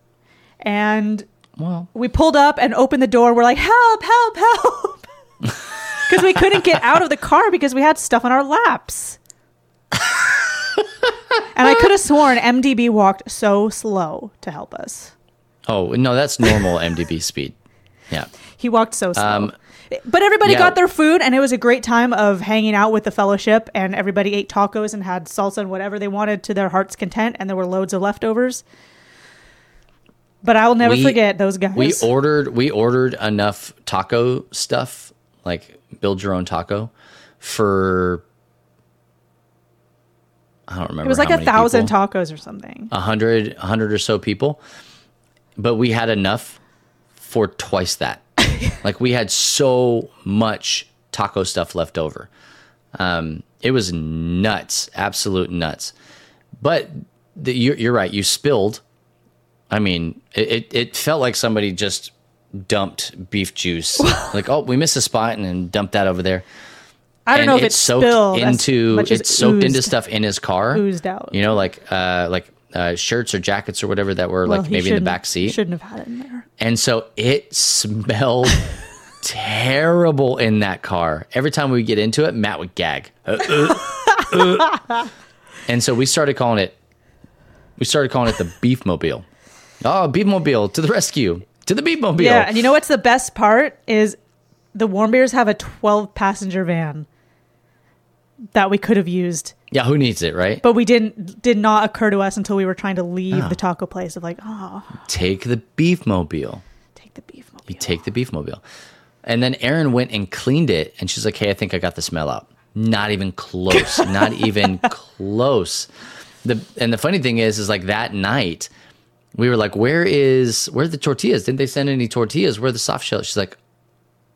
And well, we pulled up and opened the door. We're like, help, help, help. Because we couldn't get out of the car because we had stuff on our laps. and I could have sworn MDB walked so slow to help us. oh no, that's normal MDB speed. Yeah. He walked so slow. Um, but everybody yeah. got their food, and it was a great time of hanging out with the fellowship. And everybody ate tacos and had salsa and whatever they wanted to their heart's content. And there were loads of leftovers. But I will never We- forget those guys. We ordered we ordered enough taco stuff, like build your own taco, for I don't remember. it was like a thousand people. tacos or something. a hundred, a hundred or so people, but we had enough for twice that. like we had so much taco stuff left over. Um, it was nuts, absolute nuts. But the, you're, you're right. You spilled. I mean, it, it, it felt like somebody just dumped beef juice. like, oh, we missed a spot and then dumped that over there. I don't and know if it it soaked into it soaked into stuff in his car, Oozed out. You know, like uh, like uh, shirts or jackets or whatever that were Well, like maybe in the back seat, Shouldn't have had it in there. and so it smelled terrible in that car. Every time we get into it, Matt would gag, Uh, uh, uh. and so we started calling it. We started calling it the Beef Mobile. Oh, Beef Mobile to the rescue! To the Beef Mobile! Yeah, and you know what's the best part is the warm beers have a 12 passenger van that we could have used, yeah, who needs it, right? but we didn't did not occur to us until we were trying to leave Ah. the taco place of like, oh, Take the Beef Mobile. take the beef mobile. You take the beef mobile. And then Erin went and cleaned it and she's like, Hey, I think I got the smell out. Not even close. not even close. The and the funny thing is, is like that night, we were like, Where is where are the tortillas? Didn't they send any tortillas? Where are the soft shells? She's like,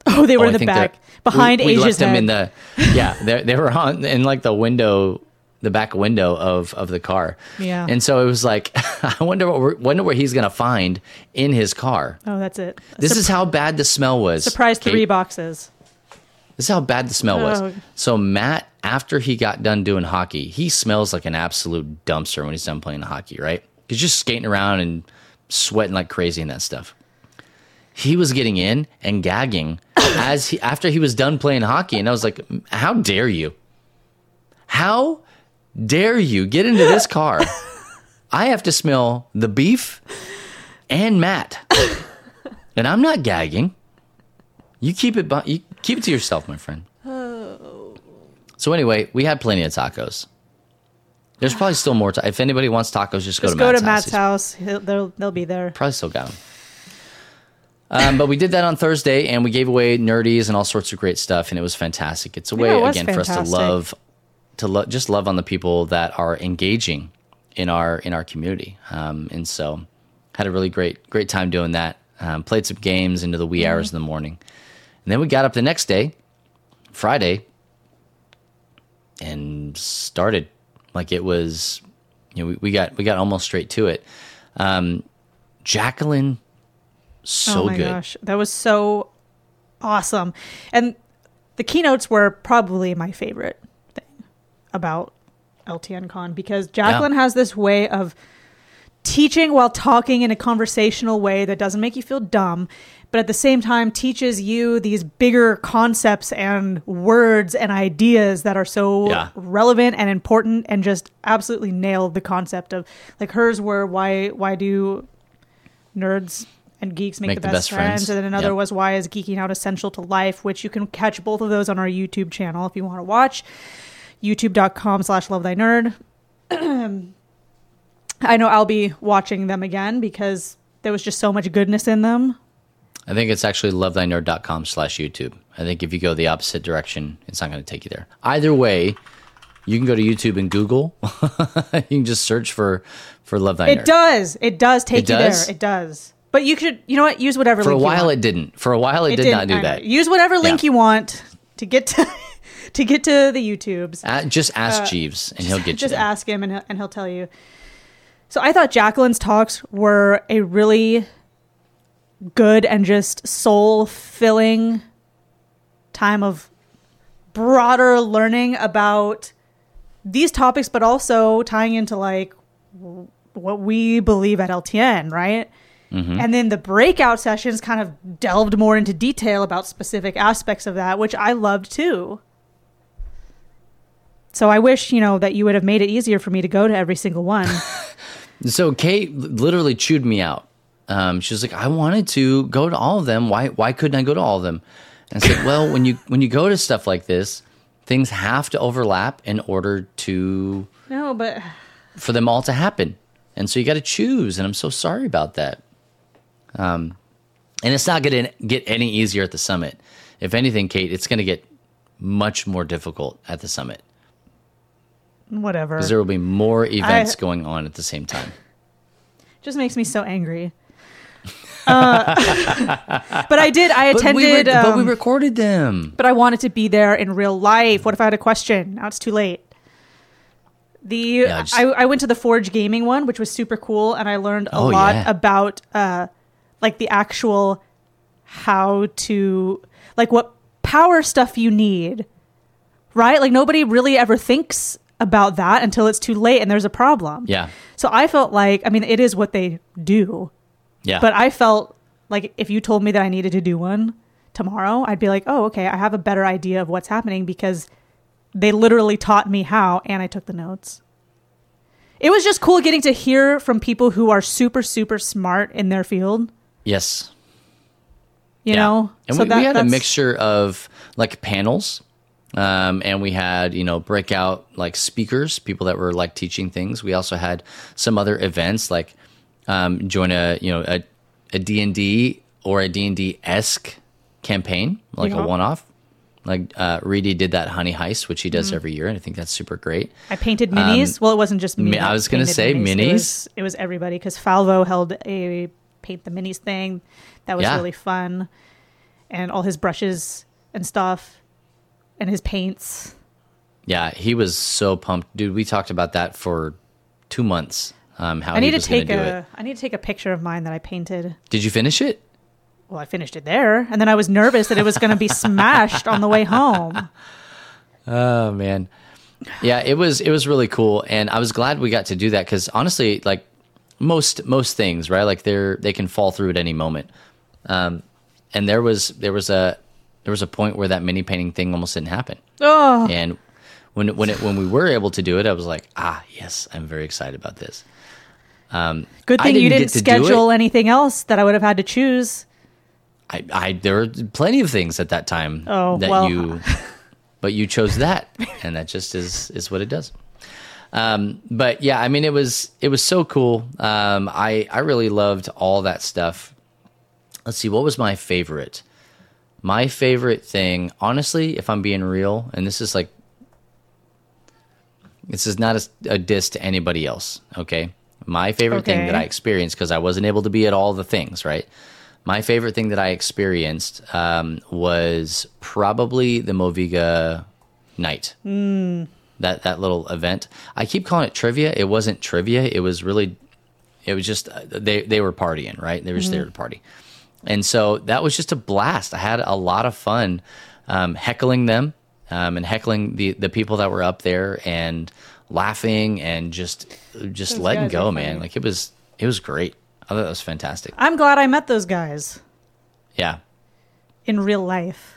Oh, they were "Oh, in I the back behind we, we Asia's left them in the Yeah, they they were on in like the window the back window of of the car. Yeah. And so it was like, I wonder what wonder what he's gonna find in his car. oh, that's it. This is how bad the smell was. surprise Kate. three boxes. This is how bad the smell was. Oh. So Matt, after he got done doing hockey, he smells like an absolute dumpster when he's done playing hockey, right? He's just skating around and sweating like crazy and that stuff. He was getting in and gagging as he after he was done playing hockey, and I was like, "How dare you? How dare you get into this car? I have to smell the beef and Matt, and I'm not gagging." You keep it, you keep it to yourself, my friend. Oh. So anyway, we had plenty of tacos. There's probably still more. Ta- if anybody wants tacos, just go Just to go Matt's, to Matt's house. house. He'll, they'll they'll be there. Probably still got them. Um, but we did that on Thursday, and we gave away nerdies and all sorts of great stuff, and it was fantastic. It's a way it was again for us to love, to lo- just love on the people that are engaging in our in our community. Um, and so, had a really great great time doing that. Um, played some games into the wee Mm-hmm. hours in the morning, and then we got up the next day, Friday, and started like it was. You know, we, we got we got almost straight to it. Um, Jacqueline, so oh my good. gosh, that was so awesome. And the keynotes were probably my favorite thing about LTN Con because Jacqueline has this way of teaching while talking in a conversational way that doesn't make you feel dumb, but at the same time teaches you these bigger concepts and words and ideas that are so Yeah. relevant and important and just absolutely nailed the concept of like hers were why why do nerds and geeks make, the, best, friends. and then another Yep. was why is geeking out essential to life which you can catch both of those on our youtube channel if you want to watch youtube.com slash love thy nerd i know i'll be watching them again because there was just so much goodness in them I think it's actually lovethynerd.com slash YouTube. I think if you go the opposite direction, it's not going to take you there. Either way, you can go to YouTube and Google. you can just search for for Love Thy it does it does take It you does? there it does But you could, you know what? Use whatever. Link. For a while, it didn't. For a while, it, did didn't- not do that. Use whatever link Yeah. you want to get to to get to the YouTubes. Uh, just ask Jeeves, and he'll get you. Just there. ask him, and he'll, and he'll tell you. So I thought Jacqueline's talks were a really good and just soul filling time of broader learning about these topics, but also tying into like what we believe at LTN, right? Mm-hmm. And then the breakout sessions kind of delved more into detail about specific aspects of that, which I loved too. So I wish, you know, that you would have made it easier for me to go to every single one. So Kate literally chewed me out. Um, she was like, "I wanted to go to all of them. Why? Why couldn't I go to all of them?" And I said, "Well, when you when you go to stuff like this, things have to overlap in order to no, but for them all to happen, and so you got to choose. And I'm so sorry about that. Um, and it's not going to get any easier at the summit. If anything, Kate, it's going to get much more difficult at the summit whatever. because there will be more events going on at the same time. just makes me so angry. Uh, but I did. I But we, attended. re- but we um, recorded them. but I wanted to be there in real life. What if I had a question? Now it's too late. The Yeah, just- I, I went to the Forge Gaming one, which was super cool, and I learned a Oh, lot yeah. about uh, like the actual how to like what power stuff you need, right? Like nobody really ever thinks about that until it's too late and there's a problem. Yeah, So I felt like I mean it is what they do, yeah. but I felt like if you told me that I needed to do one tomorrow, I'd be like, oh, okay, I have a better idea of what's happening because they literally taught me how and I took the notes. It was just cool getting to hear from people who are super, super smart in their field, yes. you Yeah. know? and So we, that- we had a mixture of like panels um, and we had you know breakout like speakers people that were like teaching things we also had some other events like um, join a you know a, a d&d or a d&d-esque campaign like Yeah. a one-off like uh, Reedy did that honey heist which he does Mm-hmm. every year and i think that's super great I painted minis. well, it wasn't just me. Um, I was gonna say It minis. was, it was everybody because Falvo held a paint the minis thing. That was Yeah. really fun, and all his brushes and stuff, and his paints. yeah he was so pumped dude we talked about that for two months um, how I need to take a. I need to take a picture of mine that I painted. did you finish it Well, I finished it there, and then I was nervous that it was going to be smashed on the way home. Oh man, yeah, it was it was really cool, and I was glad we got to do that because honestly, like most most things, right? Like they're they can fall through at any moment. Um, and there was there was a there was a point where that mini painting thing almost didn't happen, Oh, and when when it, when we were able to do it, I was like, ah, yes, I'm very excited about this. good thing you didn't didn't to do schedule anything else that I would have had to choose. I, I there were plenty of things at that time Oh, that well. you but you chose that and that just is is what it does um but yeah i mean it was it was so cool um i i really loved all that stuff let's see what was my favorite my favorite thing honestly if i'm being real and this is like this is not a, a diss to anybody else okay my favorite thing that i experienced because i wasn't able to be at all the things right my favorite thing that I experienced um, was probably the Moviga night. That that little event. I keep calling it trivia. It wasn't trivia. It was really, it was just uh, they they were partying, right? They were just there to party, and so that was just a blast. I had a lot of fun um, heckling them um, and heckling the the people that were up there and laughing and just just Those letting go, man. Like it was it was great. I thought that was fantastic. I'm glad I met those guys Yeah. in real life.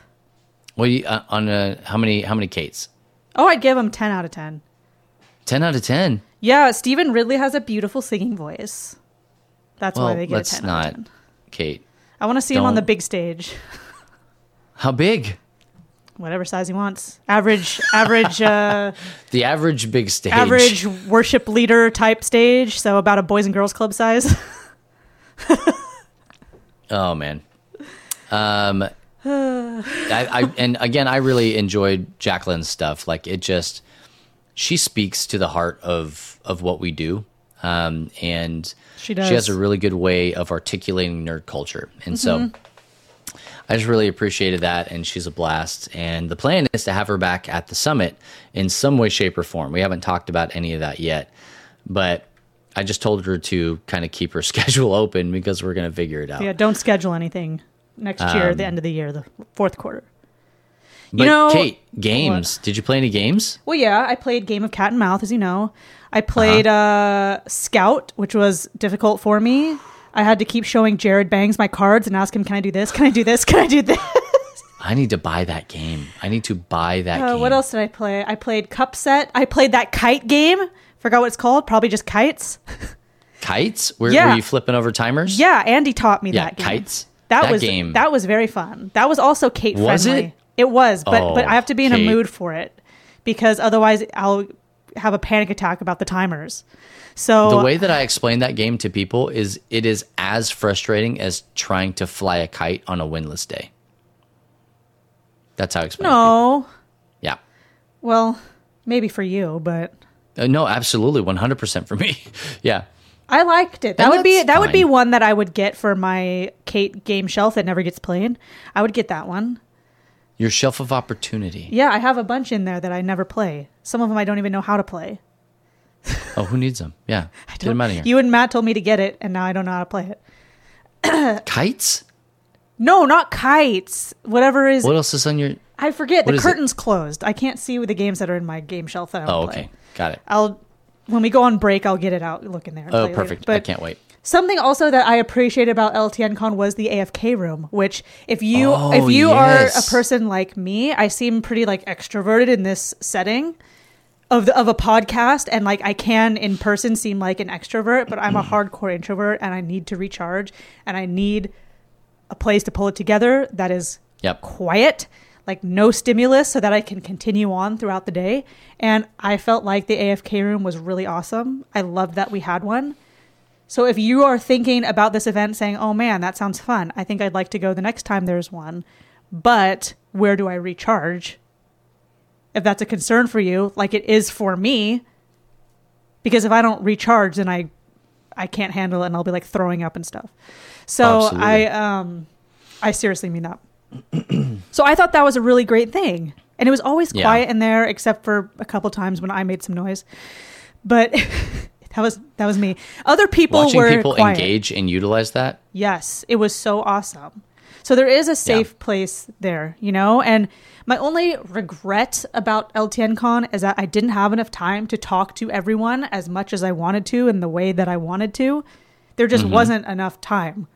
Well, you, uh, on a, how many how many Kates? Oh, I'd give them 10 out of 10. Ten out of ten. Yeah, Stephen Ridley has a beautiful singing voice. That's Well, why they get let's a 10 out not, of 10. Kate. I want to see him on the big stage, How big? Whatever size he wants. Average, average, uh, The average big stage. average worship leader type stage. So about a boys and girls club size. Oh man. Um, I, I and again, I really enjoyed Jacqueline's stuff. Like it just, she speaks to the heart of of what we do. um, and She does. She has a really good way of articulating nerd culture, and so I just really appreciated that, and she's a blast. And the plan is to have her back at the summit in some way, shape, or form. We haven't talked about any of that yet, but I just told her to kind of keep her schedule open because we're going to figure it out. Yeah, don't schedule anything next year, the end of the year, the fourth quarter. But know- Kate, games. Did you play any games? Well, yeah, I played Game of Cat and Mouth, as you know. I played uh Scout, which was difficult for me. I had to keep showing Jared Bangs my cards and ask him, "Can I do this? Can I do this? Can I do this?" I need to buy that game. I need to buy that Uh, game. what else did I play? I played Cup Set. I played that kite game. Forgot what it's called. Probably just kites. Kites? Where Yeah. were you flipping over timers? Yeah, Andy taught me Yeah, that game. kites. That, That was game- That was very fun. That was also Kate Was friendly. it? It was, but but Oh, I have to be in Kate. a mood for it because otherwise I'll have a panic attack about the timers. So The way that I explain that game to people is it is as frustrating as trying to fly a kite on a windless day. That's how I explain it. no, Yeah. well, maybe for you, but Uh, no, absolutely, 100% for me. yeah. I liked it. That And would be that would be one that I would get for my Kate game shelf that never gets played. I would get that one. Your shelf of opportunity. Yeah, I have a bunch in there that I never play. Some of them I don't even know how to play. Oh, who needs them? Yeah. Get them out of here. You and Matt told me to get it, and now I don't know how to play it. Kites? No, not kites. Whatever is. What else is on your. I forget. what the is it? curtain's closed. I can't see the games that are in my game shelf that I Oh, don't okay. play. Got it. I'll when we go on break, I'll get it out. Look in there. and Oh, play later. perfect. But I can't wait. Something also that I appreciated about LTN Con was the AFK room, which if you Oh, if you yes. are a person like me, I seem pretty like extroverted in this setting of the, of a podcast and like I can in person seem like an extrovert, but I'm a mm. hardcore introvert and I need to recharge and I need a place to pull it together that is Yep. quiet, like no stimulus, so that I can continue on throughout the day. And I felt like the AFK room was really awesome. I loved that we had one. So if you are thinking about this event saying, oh man, that sounds fun, I think I'd like to go the next time there's one, but where do I recharge? If that's a concern for you, like it is for me, because if I don't recharge, then I I can't handle it and I'll be like throwing up and stuff. So Absolutely. I um I seriously mean that. so I thought that was a really great thing. And it was always Yeah. quiet in there except for a couple times when I made some noise. But that was that was me. Other people Watching were people quiet. engage and utilize that. Yes, it was so awesome. So there is a safe place there, you know? And my only regret about LTN Con is that I didn't have enough time to talk to everyone as much as I wanted to in the way that I wanted to. There just mm-hmm. wasn't enough time.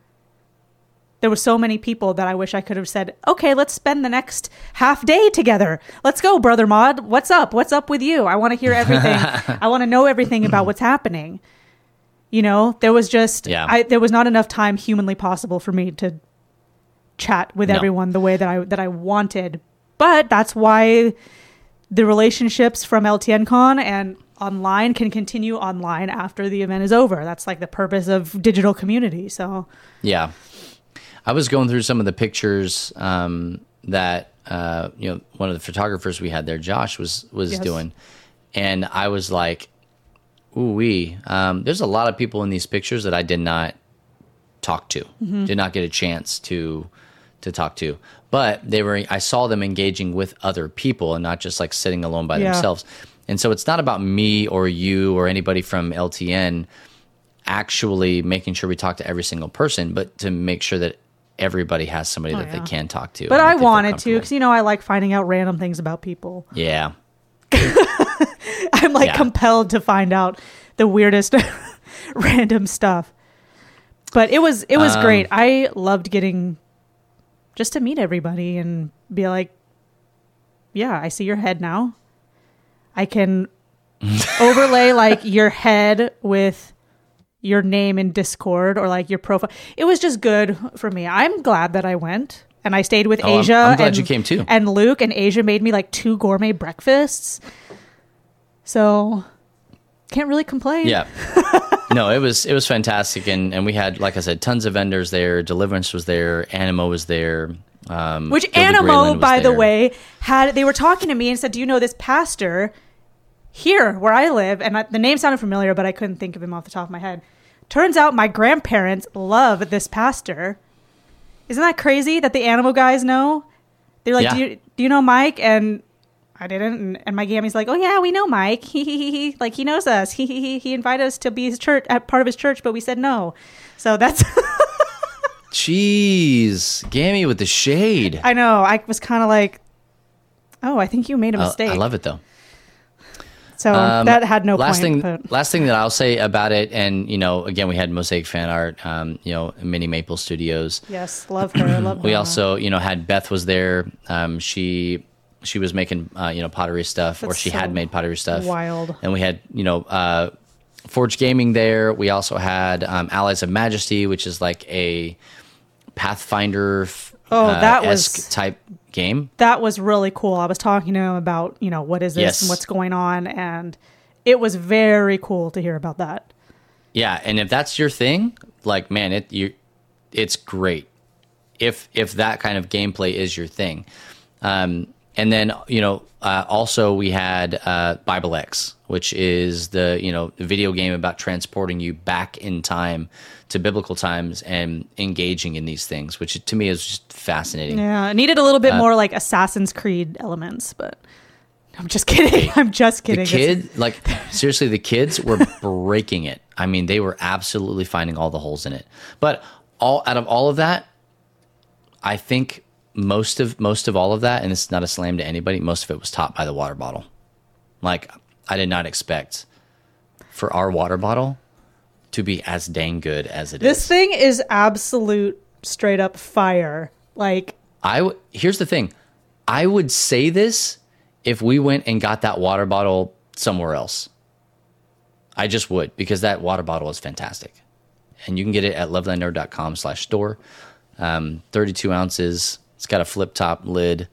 There were so many people that I wish I could have said, "Okay, let's spend the next half day together. Let's go, brother Mod. What's up? What's up with you? I want to hear everything. I want to know everything about what's happening." You know, there was just Yeah. I there was not enough time humanly possible for me to chat with No. everyone the way that I that I wanted. But that's why the relationships from LTN Con and online can continue online after the event is over. That's like the purpose of digital community. So Yeah. I was going through some of the pictures um, that uh, you know one of the photographers we had there, Josh, was was Yes. doing, and I was like, "Ooh wee!" Um, there's a lot of people in these pictures that I did not talk to, Mm-hmm. did not get a chance to to talk to, but they were. I saw them engaging with other people and not just like sitting alone by Yeah. themselves. And so it's not about me or you or anybody from LTN actually making sure we talk to every single person, but to make sure that everybody has somebody that Oh, yeah. they can talk to. but I wanted to because you know I like finding out random things about people. Yeah. I'm like Yeah. compelled to find out the weirdest random stuff. But it was it was Um, great. I loved getting just to meet everybody and be like, yeah, I see your head now. I can overlay like your head with your name in Discord or like your profile. It was just good for me. I'm glad that I went and I stayed with Oh, I'm- Asia. I'm glad and, you came too. And Luke and Asia made me like two gourmet breakfasts. So can't really complain. Yeah. no, it was it was fantastic, and and we had like I said, tons of vendors there. Deliverance was there. Animo was there. Um, Which Gilby Animo, by the way, had they were talking to me and said, "Do you know this pastor?" here where I live, and I, the name sounded familiar, but I couldn't think of him off the top of my head. Turns out my grandparents love this pastor. Isn't that crazy that the animal guys know? They're like, Yeah. do, you, do you know Mike? And I didn't. And, and my gammy's like, oh yeah, we know Mike. He he he he. Like he knows us. He he he. He invited us to be his church, at part of his church, but we said no. So that's. Jeez, Gammy with the shade. I know. I was kind of like, oh, I think you made a Uh, mistake. I love it though. So Um, that had no last point. thing, but- last thing that I'll say about it, and you know, again, we had Mosaic fan art, um, you know, Mini Maple Studios. yes, love her. Love We also, you know, had Beth was there. Um, she she was making, uh, you know, pottery stuff, or she so had made pottery stuff. wild. And we had, you know, uh, Forge Gaming there. We also had um, Allies of Majesty, which is like a Pathfinder. Oh, uh, that was- type game. that was really cool. I was talking to him about, you know, what is this Yes. and what's going on, and it was very cool to hear about that. Yeah, and if that's your thing, like man, it you, it's great. If if that kind of gameplay is your thing, um, and then you know, uh, also we had uh, Bible X, which is the you know video game about transporting you back in time to biblical times and engaging in these things, which to me is just fascinating. Yeah, it needed a little bit uh, more like Assassin's Creed elements, but I'm just kidding. I'm just The kidding. It's- kid, like seriously, the kids were breaking it. I mean, they were absolutely finding all the holes in it. But all out of all of that, I think most of most of all of that, and it's not a slam to anybody, most of it was taught by the water bottle. Like I did not expect for our water bottle to be as dang good as it is. This thing is absolute straight up fire. Like, I w- here's the thing. I would say this if we went and got that water bottle somewhere else. I just would because that water bottle is fantastic, and you can get it at lovethynerd.com slash store. Um, 32 ounces. It's got a flip top lid.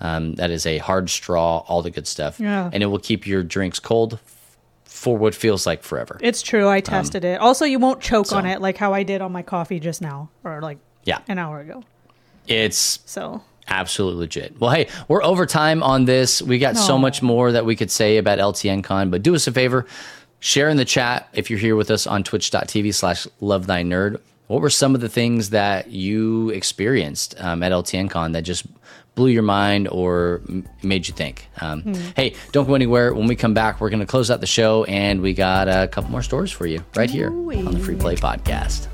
Um, that is a hard straw. All the good stuff. Yeah. and it will keep your drinks cold f- for what feels like forever. it's true. I tested it. Also, you won't choke on Um, it like how I did on my coffee just now, or like yeah, an hour ago. it's So, Absolutely legit. Well, hey, we're over time on this. We got so much more that we could say about LTN Con, but do us a favor, share in the chat if you're here with us on twitch.tv slash love thy nerd. What were some of the things that you experienced um, at LTN Con that just blew your mind or m- made you think? Um, Hey, don't go anywhere. When we come back, we're going to close out the show and we got a couple more stories for you right here on the Free Play Podcast.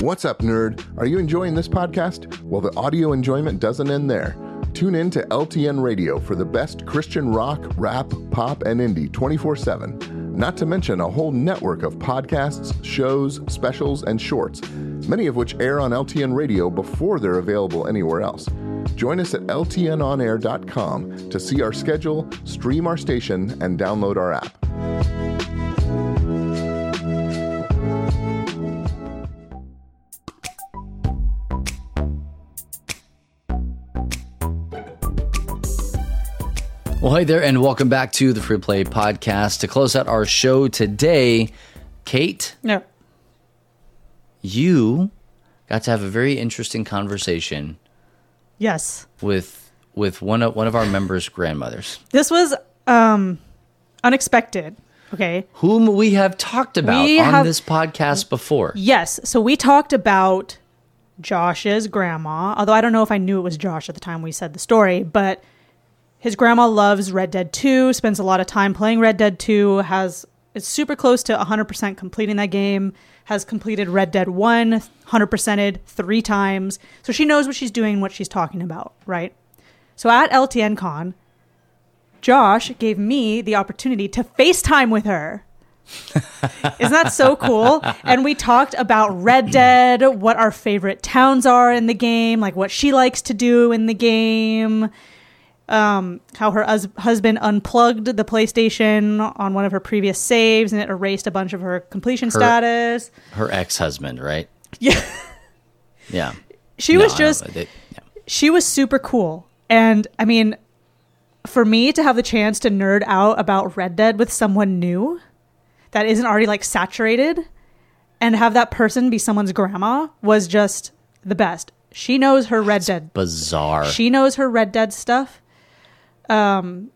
What's up, nerd? Are you enjoying this podcast? Well, the audio enjoyment doesn't end there. Tune in to LTN Radio for the best Christian rock, rap, pop, and indie 24 7. Not to mention a whole network of podcasts, shows, specials, and shorts, many of which air on LTN Radio before they're available anywhere else. Join us at LTNOnAir.com to see our schedule, stream our station, and download our app. Well, hey there, and welcome back to the Free Play Podcast. To close out our show today, Kate, no. you got to have a very interesting conversation Yes. with with one of one of our members' grandmothers, This was um unexpected. Okay. whom we have talked about We on have- this podcast before. Yes. So we talked about Josh's grandma, although I don't know if I knew it was Josh at the time we said the story, but his grandma loves Red Dead 2, spends a lot of time playing Red Dead 2, has is super close to 100% completing that game, has completed Red Dead 1 100%ed 3 times. So she knows what she's doing, what she's talking about, right? So at LTN Con, Josh gave me the opportunity to FaceTime with her. Isn't that so cool? And we talked about Red Dead, what our favorite towns are in the game, like what she likes to do in the game, um, how her hus- husband unplugged the PlayStation on one of her previous saves and it erased a bunch of her completion status. Her ex husband, right? Yeah. Yeah. She No, was just. They- yeah. she was super cool. And I mean, for me to have the chance to nerd out about Red Dead with someone new that isn't already like saturated and have that person be someone's grandma was just the best. She knows her Red Dead. Bizarre. She knows her Red Dead stuff. Um,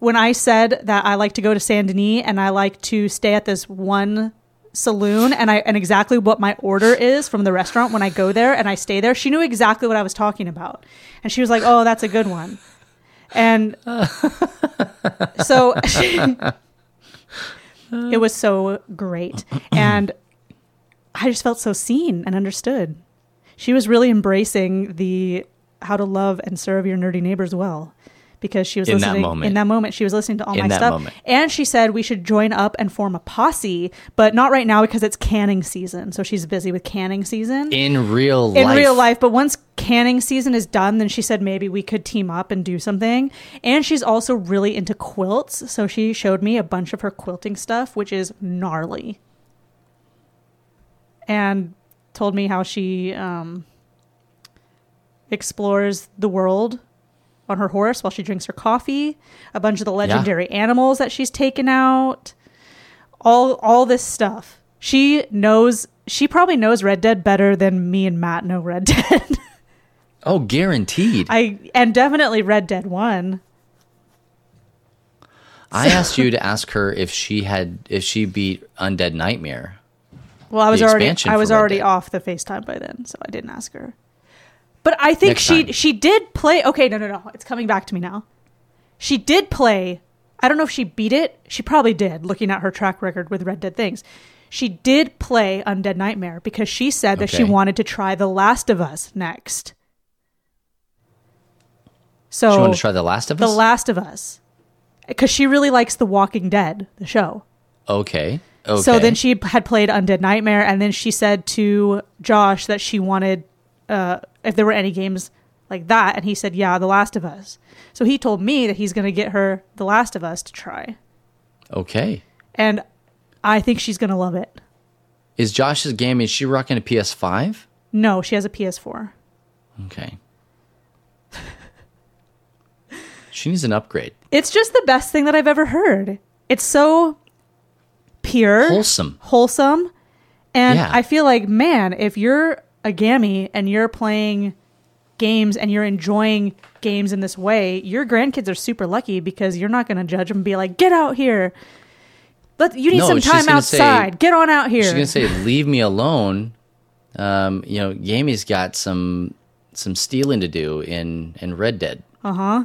when I said that I like to go to Saint Denis and I like to stay at this one saloon and I and exactly what my order is from the restaurant when I go there and I stay there, she knew exactly what I was talking about. And she was like, "Oh, that's a good one." And so it was so great. And I just felt so seen and understood. She was really embracing the how to love and serve your nerdy neighbors well because she was In that listening moment. in that moment she was listening to all In my that stuff moment. and she said we should join up and form a posse but not right now because it's canning season so she's busy with canning season in real in life. real life. But once canning season is done, then she said maybe we could team up and do something. And she's also really into quilts, so she showed me a bunch of her quilting stuff, which is gnarly. And told me how she um, explores the world on her horse while she drinks her coffee. A bunch of the legendary animals that she's taken out. All all this stuff. She knows. She probably knows Red Dead better than me and Matt know Red Dead. Oh, guaranteed. I, and definitely Red Dead One. I asked you to ask her if she had if she beat Undead Nightmare. Well, I was already I was already Dead. off the FaceTime by then, so I didn't ask her. But I think Next she time. she did play. Okay, no, no, no. It's coming back to me now. She did play. I don't know if she beat it. She probably did. Looking at her track record with Red Dead things, she did play Undead Nightmare because she said that she wanted to try The Last of Us next. So She wanted to try The Last of The Us. The Last of Us, because she really likes The Walking Dead, the show. okay. Okay. So then she had played Undead Nightmare, and then she said to Josh that she wanted uh, if there were any games like that, and he said, "Yeah, The Last of Us." So he told me that he's going to get her The Last of Us to try, Okay. and I think she's going to love it. Is Josh's game? Is she rocking a PS5? No, she has a PS4. Okay. she needs an upgrade. It's just the best thing that I've ever heard. It's so pure, Wholesome. wholesome, and Yeah. I feel like, man, if you're a gammy and you're playing games and you're enjoying games in this way, your grandkids are super lucky because you're not going to judge them and be like, "Get out here." But you need No, some time gonna say- outside. Get on out here. She's gonna say, "Leave me alone." Um, you know, Gamey's got some some stealing to do in in Red Dead. uh huh.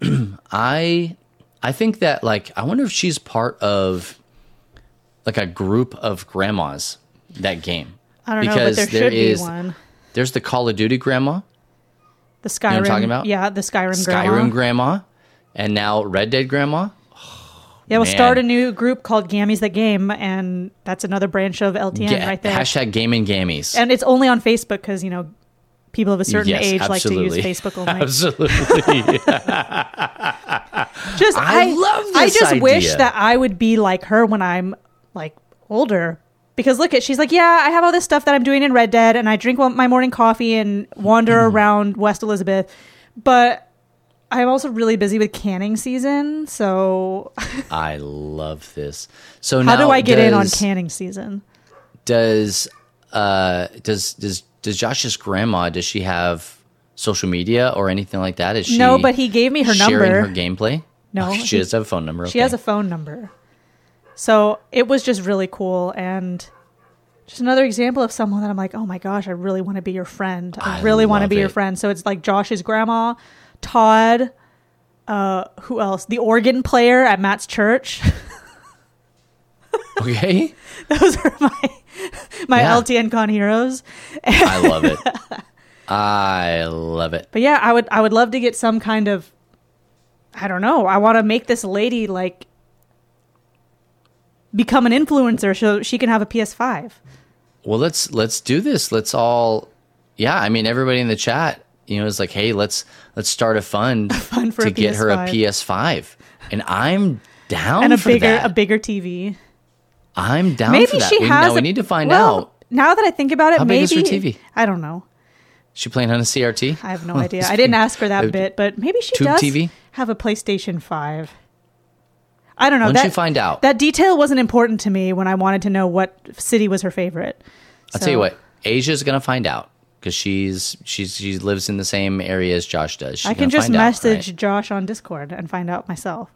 I I think that like I wonder if she's part of like a group of grandmas that game. I don't know, but Because there there should is- be one. There's the Call of Duty grandma, The Skyrim. know what I'm talking about? Yeah, the Skyrim. Skyrim grandma. grandma, and now Red Dead grandma. Yeah, we'll Man. start a new group called Gammies the Game, and that's another branch of LTN Ga- right there. Hashtag gaming gammies. and it's only on Facebook because you know people of a certain Yes, age absolutely. like to use Facebook only. Absolutely. just I I, love this I just wish that I would be like her when I'm like older. Because look at she's like, yeah, I have all this stuff that I'm doing in Red Dead, and I drink my morning coffee and wander Mm-hmm. around West Elizabeth, but I'm also really busy with canning season. So I love this. So how now do I get in on canning season? Does uh does does does Josh's grandma does she have social media or anything like that? Is she No, but he gave me her sharing number. her gameplay? No, Oh, she he- does have a phone number. She has a phone number. So it was just really cool and just another example of someone that I'm like, oh my gosh, I really want to be your friend. I, I really want to be your friend. So it's like Josh's grandma, Todd, uh, who else? The organ player at Matt's church. okay. Those are my my Yeah. LTN con heroes. I love it. I love it. But yeah, I would I would love to get some kind of I don't know. I want to make this lady like become an influencer so she can have a PS5. Well, let's let's do this. Let's all yeah, I mean everybody in the chat, you know, is like, "Hey, let's let's start a fund, fund for to a get her a PS5. PS5." And I'm down and a for bigger that. a bigger TV. I'm down Maybe for that. she we, has. now we a- need to find well, out. Now that I think about it, How big maybe is her TV? I don't know. She playing on a CRT? I have no idea. I didn't ask her that bit, but maybe she Tube does TV? have a PlayStation 5. I don't know. Once that, you find out. That detail wasn't important to me when I wanted to know what city was her favorite. I'll tell you what, Asia's gonna find out because she's she's she lives in the same area as Josh does. She's I can just find out, message right? Josh on Discord and find out myself.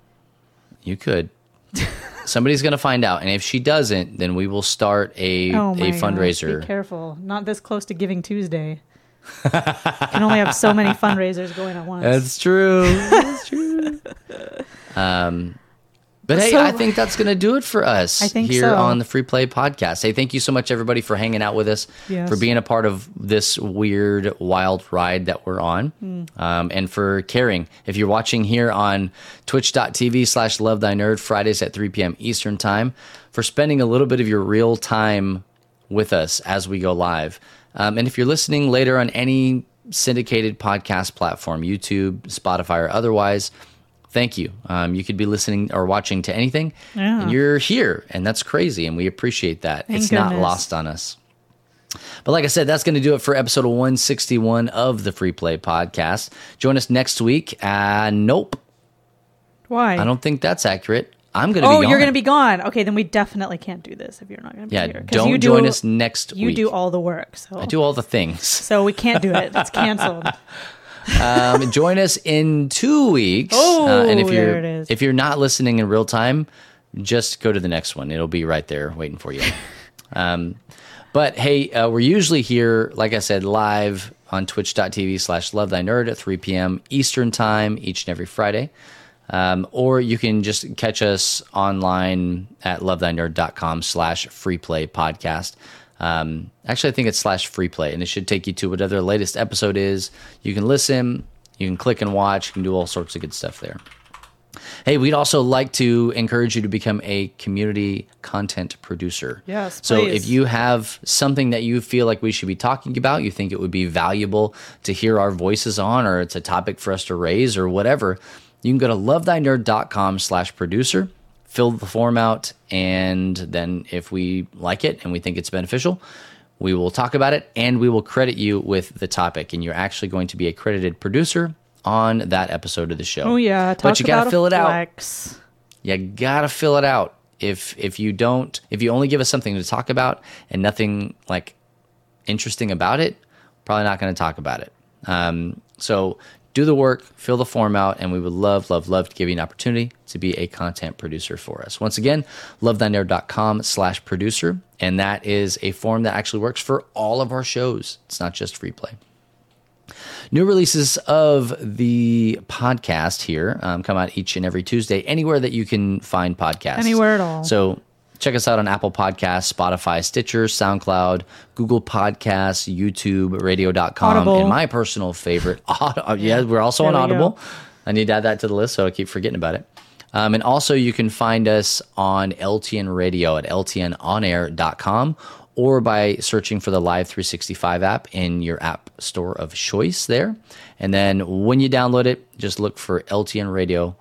You could. Somebody's gonna find out, and if she doesn't, then we will start a Oh a fundraiser. Be careful. Not this close to Giving Tuesday. can only have so many fundraisers going at once. That's true. That's true. um, but hey, So- I think that's going to do it for us here so. on the Free Play Podcast. Hey, thank you so much, everybody, for hanging out with us, Yes. for being a part of this weird, wild ride that we're on, Hmm. um, and for caring. If you're watching here on twitch.tv slash love thy nerd, Fridays at 3 p.m. Eastern Time, for spending a little bit of your real time with us as we go live. Um, and if you're listening later on any syndicated podcast platform, YouTube, Spotify, or otherwise, thank you. Um, you could be listening or watching to anything, Yeah. and you're here, and that's crazy, and we appreciate that. Thank it's not lost on us. But like I said, that's going to do it for episode 161 of the Free Play Podcast. Join us next week. Uh, nope, Why? I don't think that's accurate. I'm going to Oh, be gone. Oh, you're going to be gone. Okay, then we definitely can't do this if you're not going to be Yeah, here. 'Cause don't you do, join us next week. You week. do all the work, so I do all the things. so we can't do it. It's canceled. Um, join us in two weeks. Uh, Oh, and if you're if you're not listening in real time, just go to the next one. It'll be right there waiting for you. um, but hey, uh, we're usually here, like I said, live on twitch.tv slash love thy nerd at 3 p.m. Eastern time each and every Friday. Um, or you can just catch us online at lovethynerd.com slash free play podcast. Um, actually, I think it's slash free play, and it should take you to whatever the latest episode is. You can listen, you can click and watch, you can do all sorts of good stuff there. Hey, we'd also like to encourage you to become a community content producer. Yes, So please. if you have something that you feel like we should be talking about, you think it would be valuable to hear our voices on, or it's a topic for us to raise, or whatever, you can go to lovethynerd.com slash producer, fill the form out, and then if we like it and we think it's beneficial, we will talk about it and we will credit you with the topic. And you're actually going to be a credited producer on that episode of the show. Oh yeah, talk but you gotta fill it out flex. you gotta fill it out if if you don't if you only give us something to talk about and nothing like interesting about it probably not going to talk about it um, so do the work fill the form out and we would love love love to give you an opportunity to be a content producer for us once again lovethynerd.com slash producer and that is a form that actually works for all of our shows it's not just free play New releases of the podcast here um, come out each and every Tuesday, anywhere that you can find podcasts. Anywhere at all. So check us out on Apple Podcasts, Spotify, Stitcher, SoundCloud, Google Podcasts, YouTube, radio.com, Audible. and my personal favorite, Aud- yeah, we're also There on we Audible. go. I need to add that to the list, so I keep forgetting about it. Um, and also, you can find us on LTN Radio at ltnonair.com or by searching for the Live 365 app in your app store of choice there. And then when you download it, just look for LTN Radio,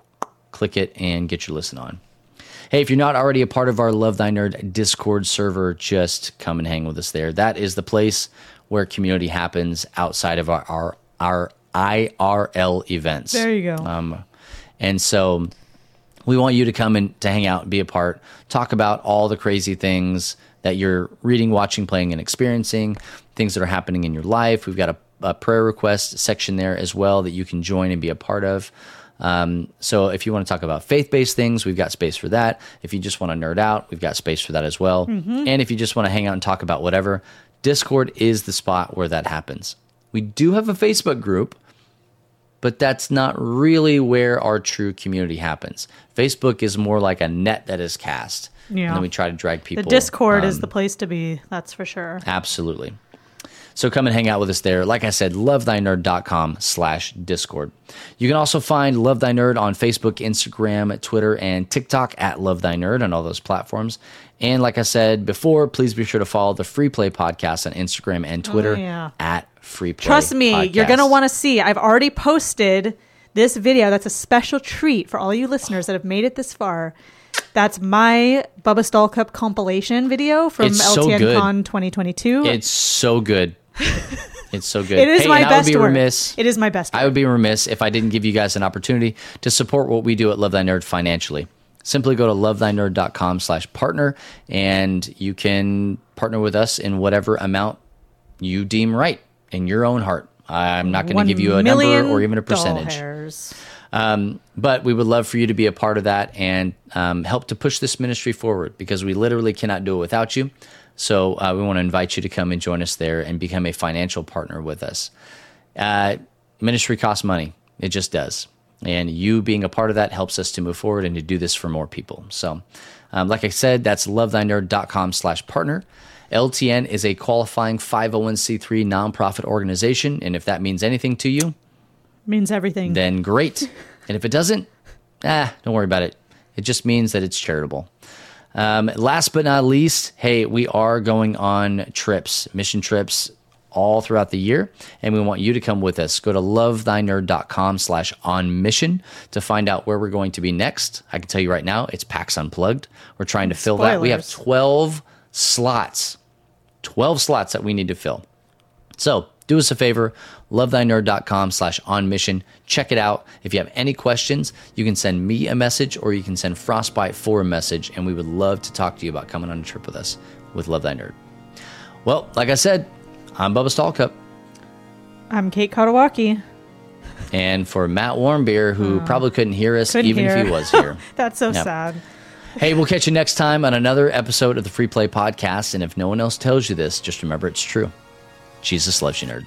click it, and get your listen on. Hey, if you're not already a part of our Love Thy Nerd Discord server, just come and hang with us there. That is the place where community happens outside of our our, our IRL events. There you go. Um, and so we want you to come and to hang out and be a part, talk about all the crazy things that you're reading, watching, playing, and experiencing, things that are happening in your life. We've got a, a prayer request section there as well that you can join and be a part of. Um, so if you want to talk about faith-based things, we've got space for that. If you just want to nerd out, we've got space for that as well. And if you just want to hang out and talk about whatever, Discord is the spot where that happens. We do have a Facebook group, but that's not really where our true community happens. Facebook is more like a net that is cast. Yeah. And then we try to drag people. The. Discord is um, the place to be. That's for sure. Absolutely. So come and hang out with us there. Like I said, lovethynerd.com slash discord. You can also find Love Thy Nerd on Facebook, Instagram, Twitter, and TikTok at Love Thy Nerd on all those platforms. And like I said before, please be sure to follow the Free Play Podcast on Instagram and oh, Twitter Oh, yeah. at Free Play. Trust me, you're going to want to see. I've already posted this video. That's a special treat for all you listeners that have made it this far. That's my Bubba Stallcup compilation video from It's LTN good. Con 2022. It's so good. It's so good. It is Hey, my best would be work. remiss. It is my best. I would be remiss if I didn't give you guys an opportunity to support what we do at Love Thy Nerd financially. Simply go to lovethynerd.com slash partner and you can partner with us in whatever amount you deem right in your own heart. I'm not going to give you a number or even a percentage. Um, but we would love for you to be a part of that and um, help to push this ministry forward because we literally cannot do it without you. So uh, we want to invite you to come and join us there and become a financial partner with us. Uh, ministry costs money, it just does. And you being a part of that helps us to move forward and to do this for more people. So, um, like I said, that's lovethynerd.com slash partner. LTN is a qualifying 501c3 nonprofit organization. And if that means anything to you, Means everything. then great. and if it doesn't, ah, don't worry about it. It just means that it's charitable. Um, last but not least, hey, we are going on trips, mission trips all throughout the year, and we want you to come with us. Go to lovethynerd.com slash on mission to find out where we're going to be next. I can tell you right now, it's PAX Unplugged. We're trying to fill that. We have 12 slots, 12 slots that we need to fill. So do us a favor, lovethynerd.com slash on mission. Check it out. If you have any questions, you can send me a message or you can send Frostbite for a message, and we would love to talk to you about coming on a trip with us with Love Thy Nerd. Well, like I said, I'm Bubba Stallcup. I'm Kate Katawaki. And for Matt Warmbier, who oh. probably couldn't hear us Couldn't even hear. if he was here. That's so Yep. sad. hey, we'll catch you next time on another episode of the Free Play Podcast. And if no one else tells you this, just remember it's true. Jesus loves you, nerd.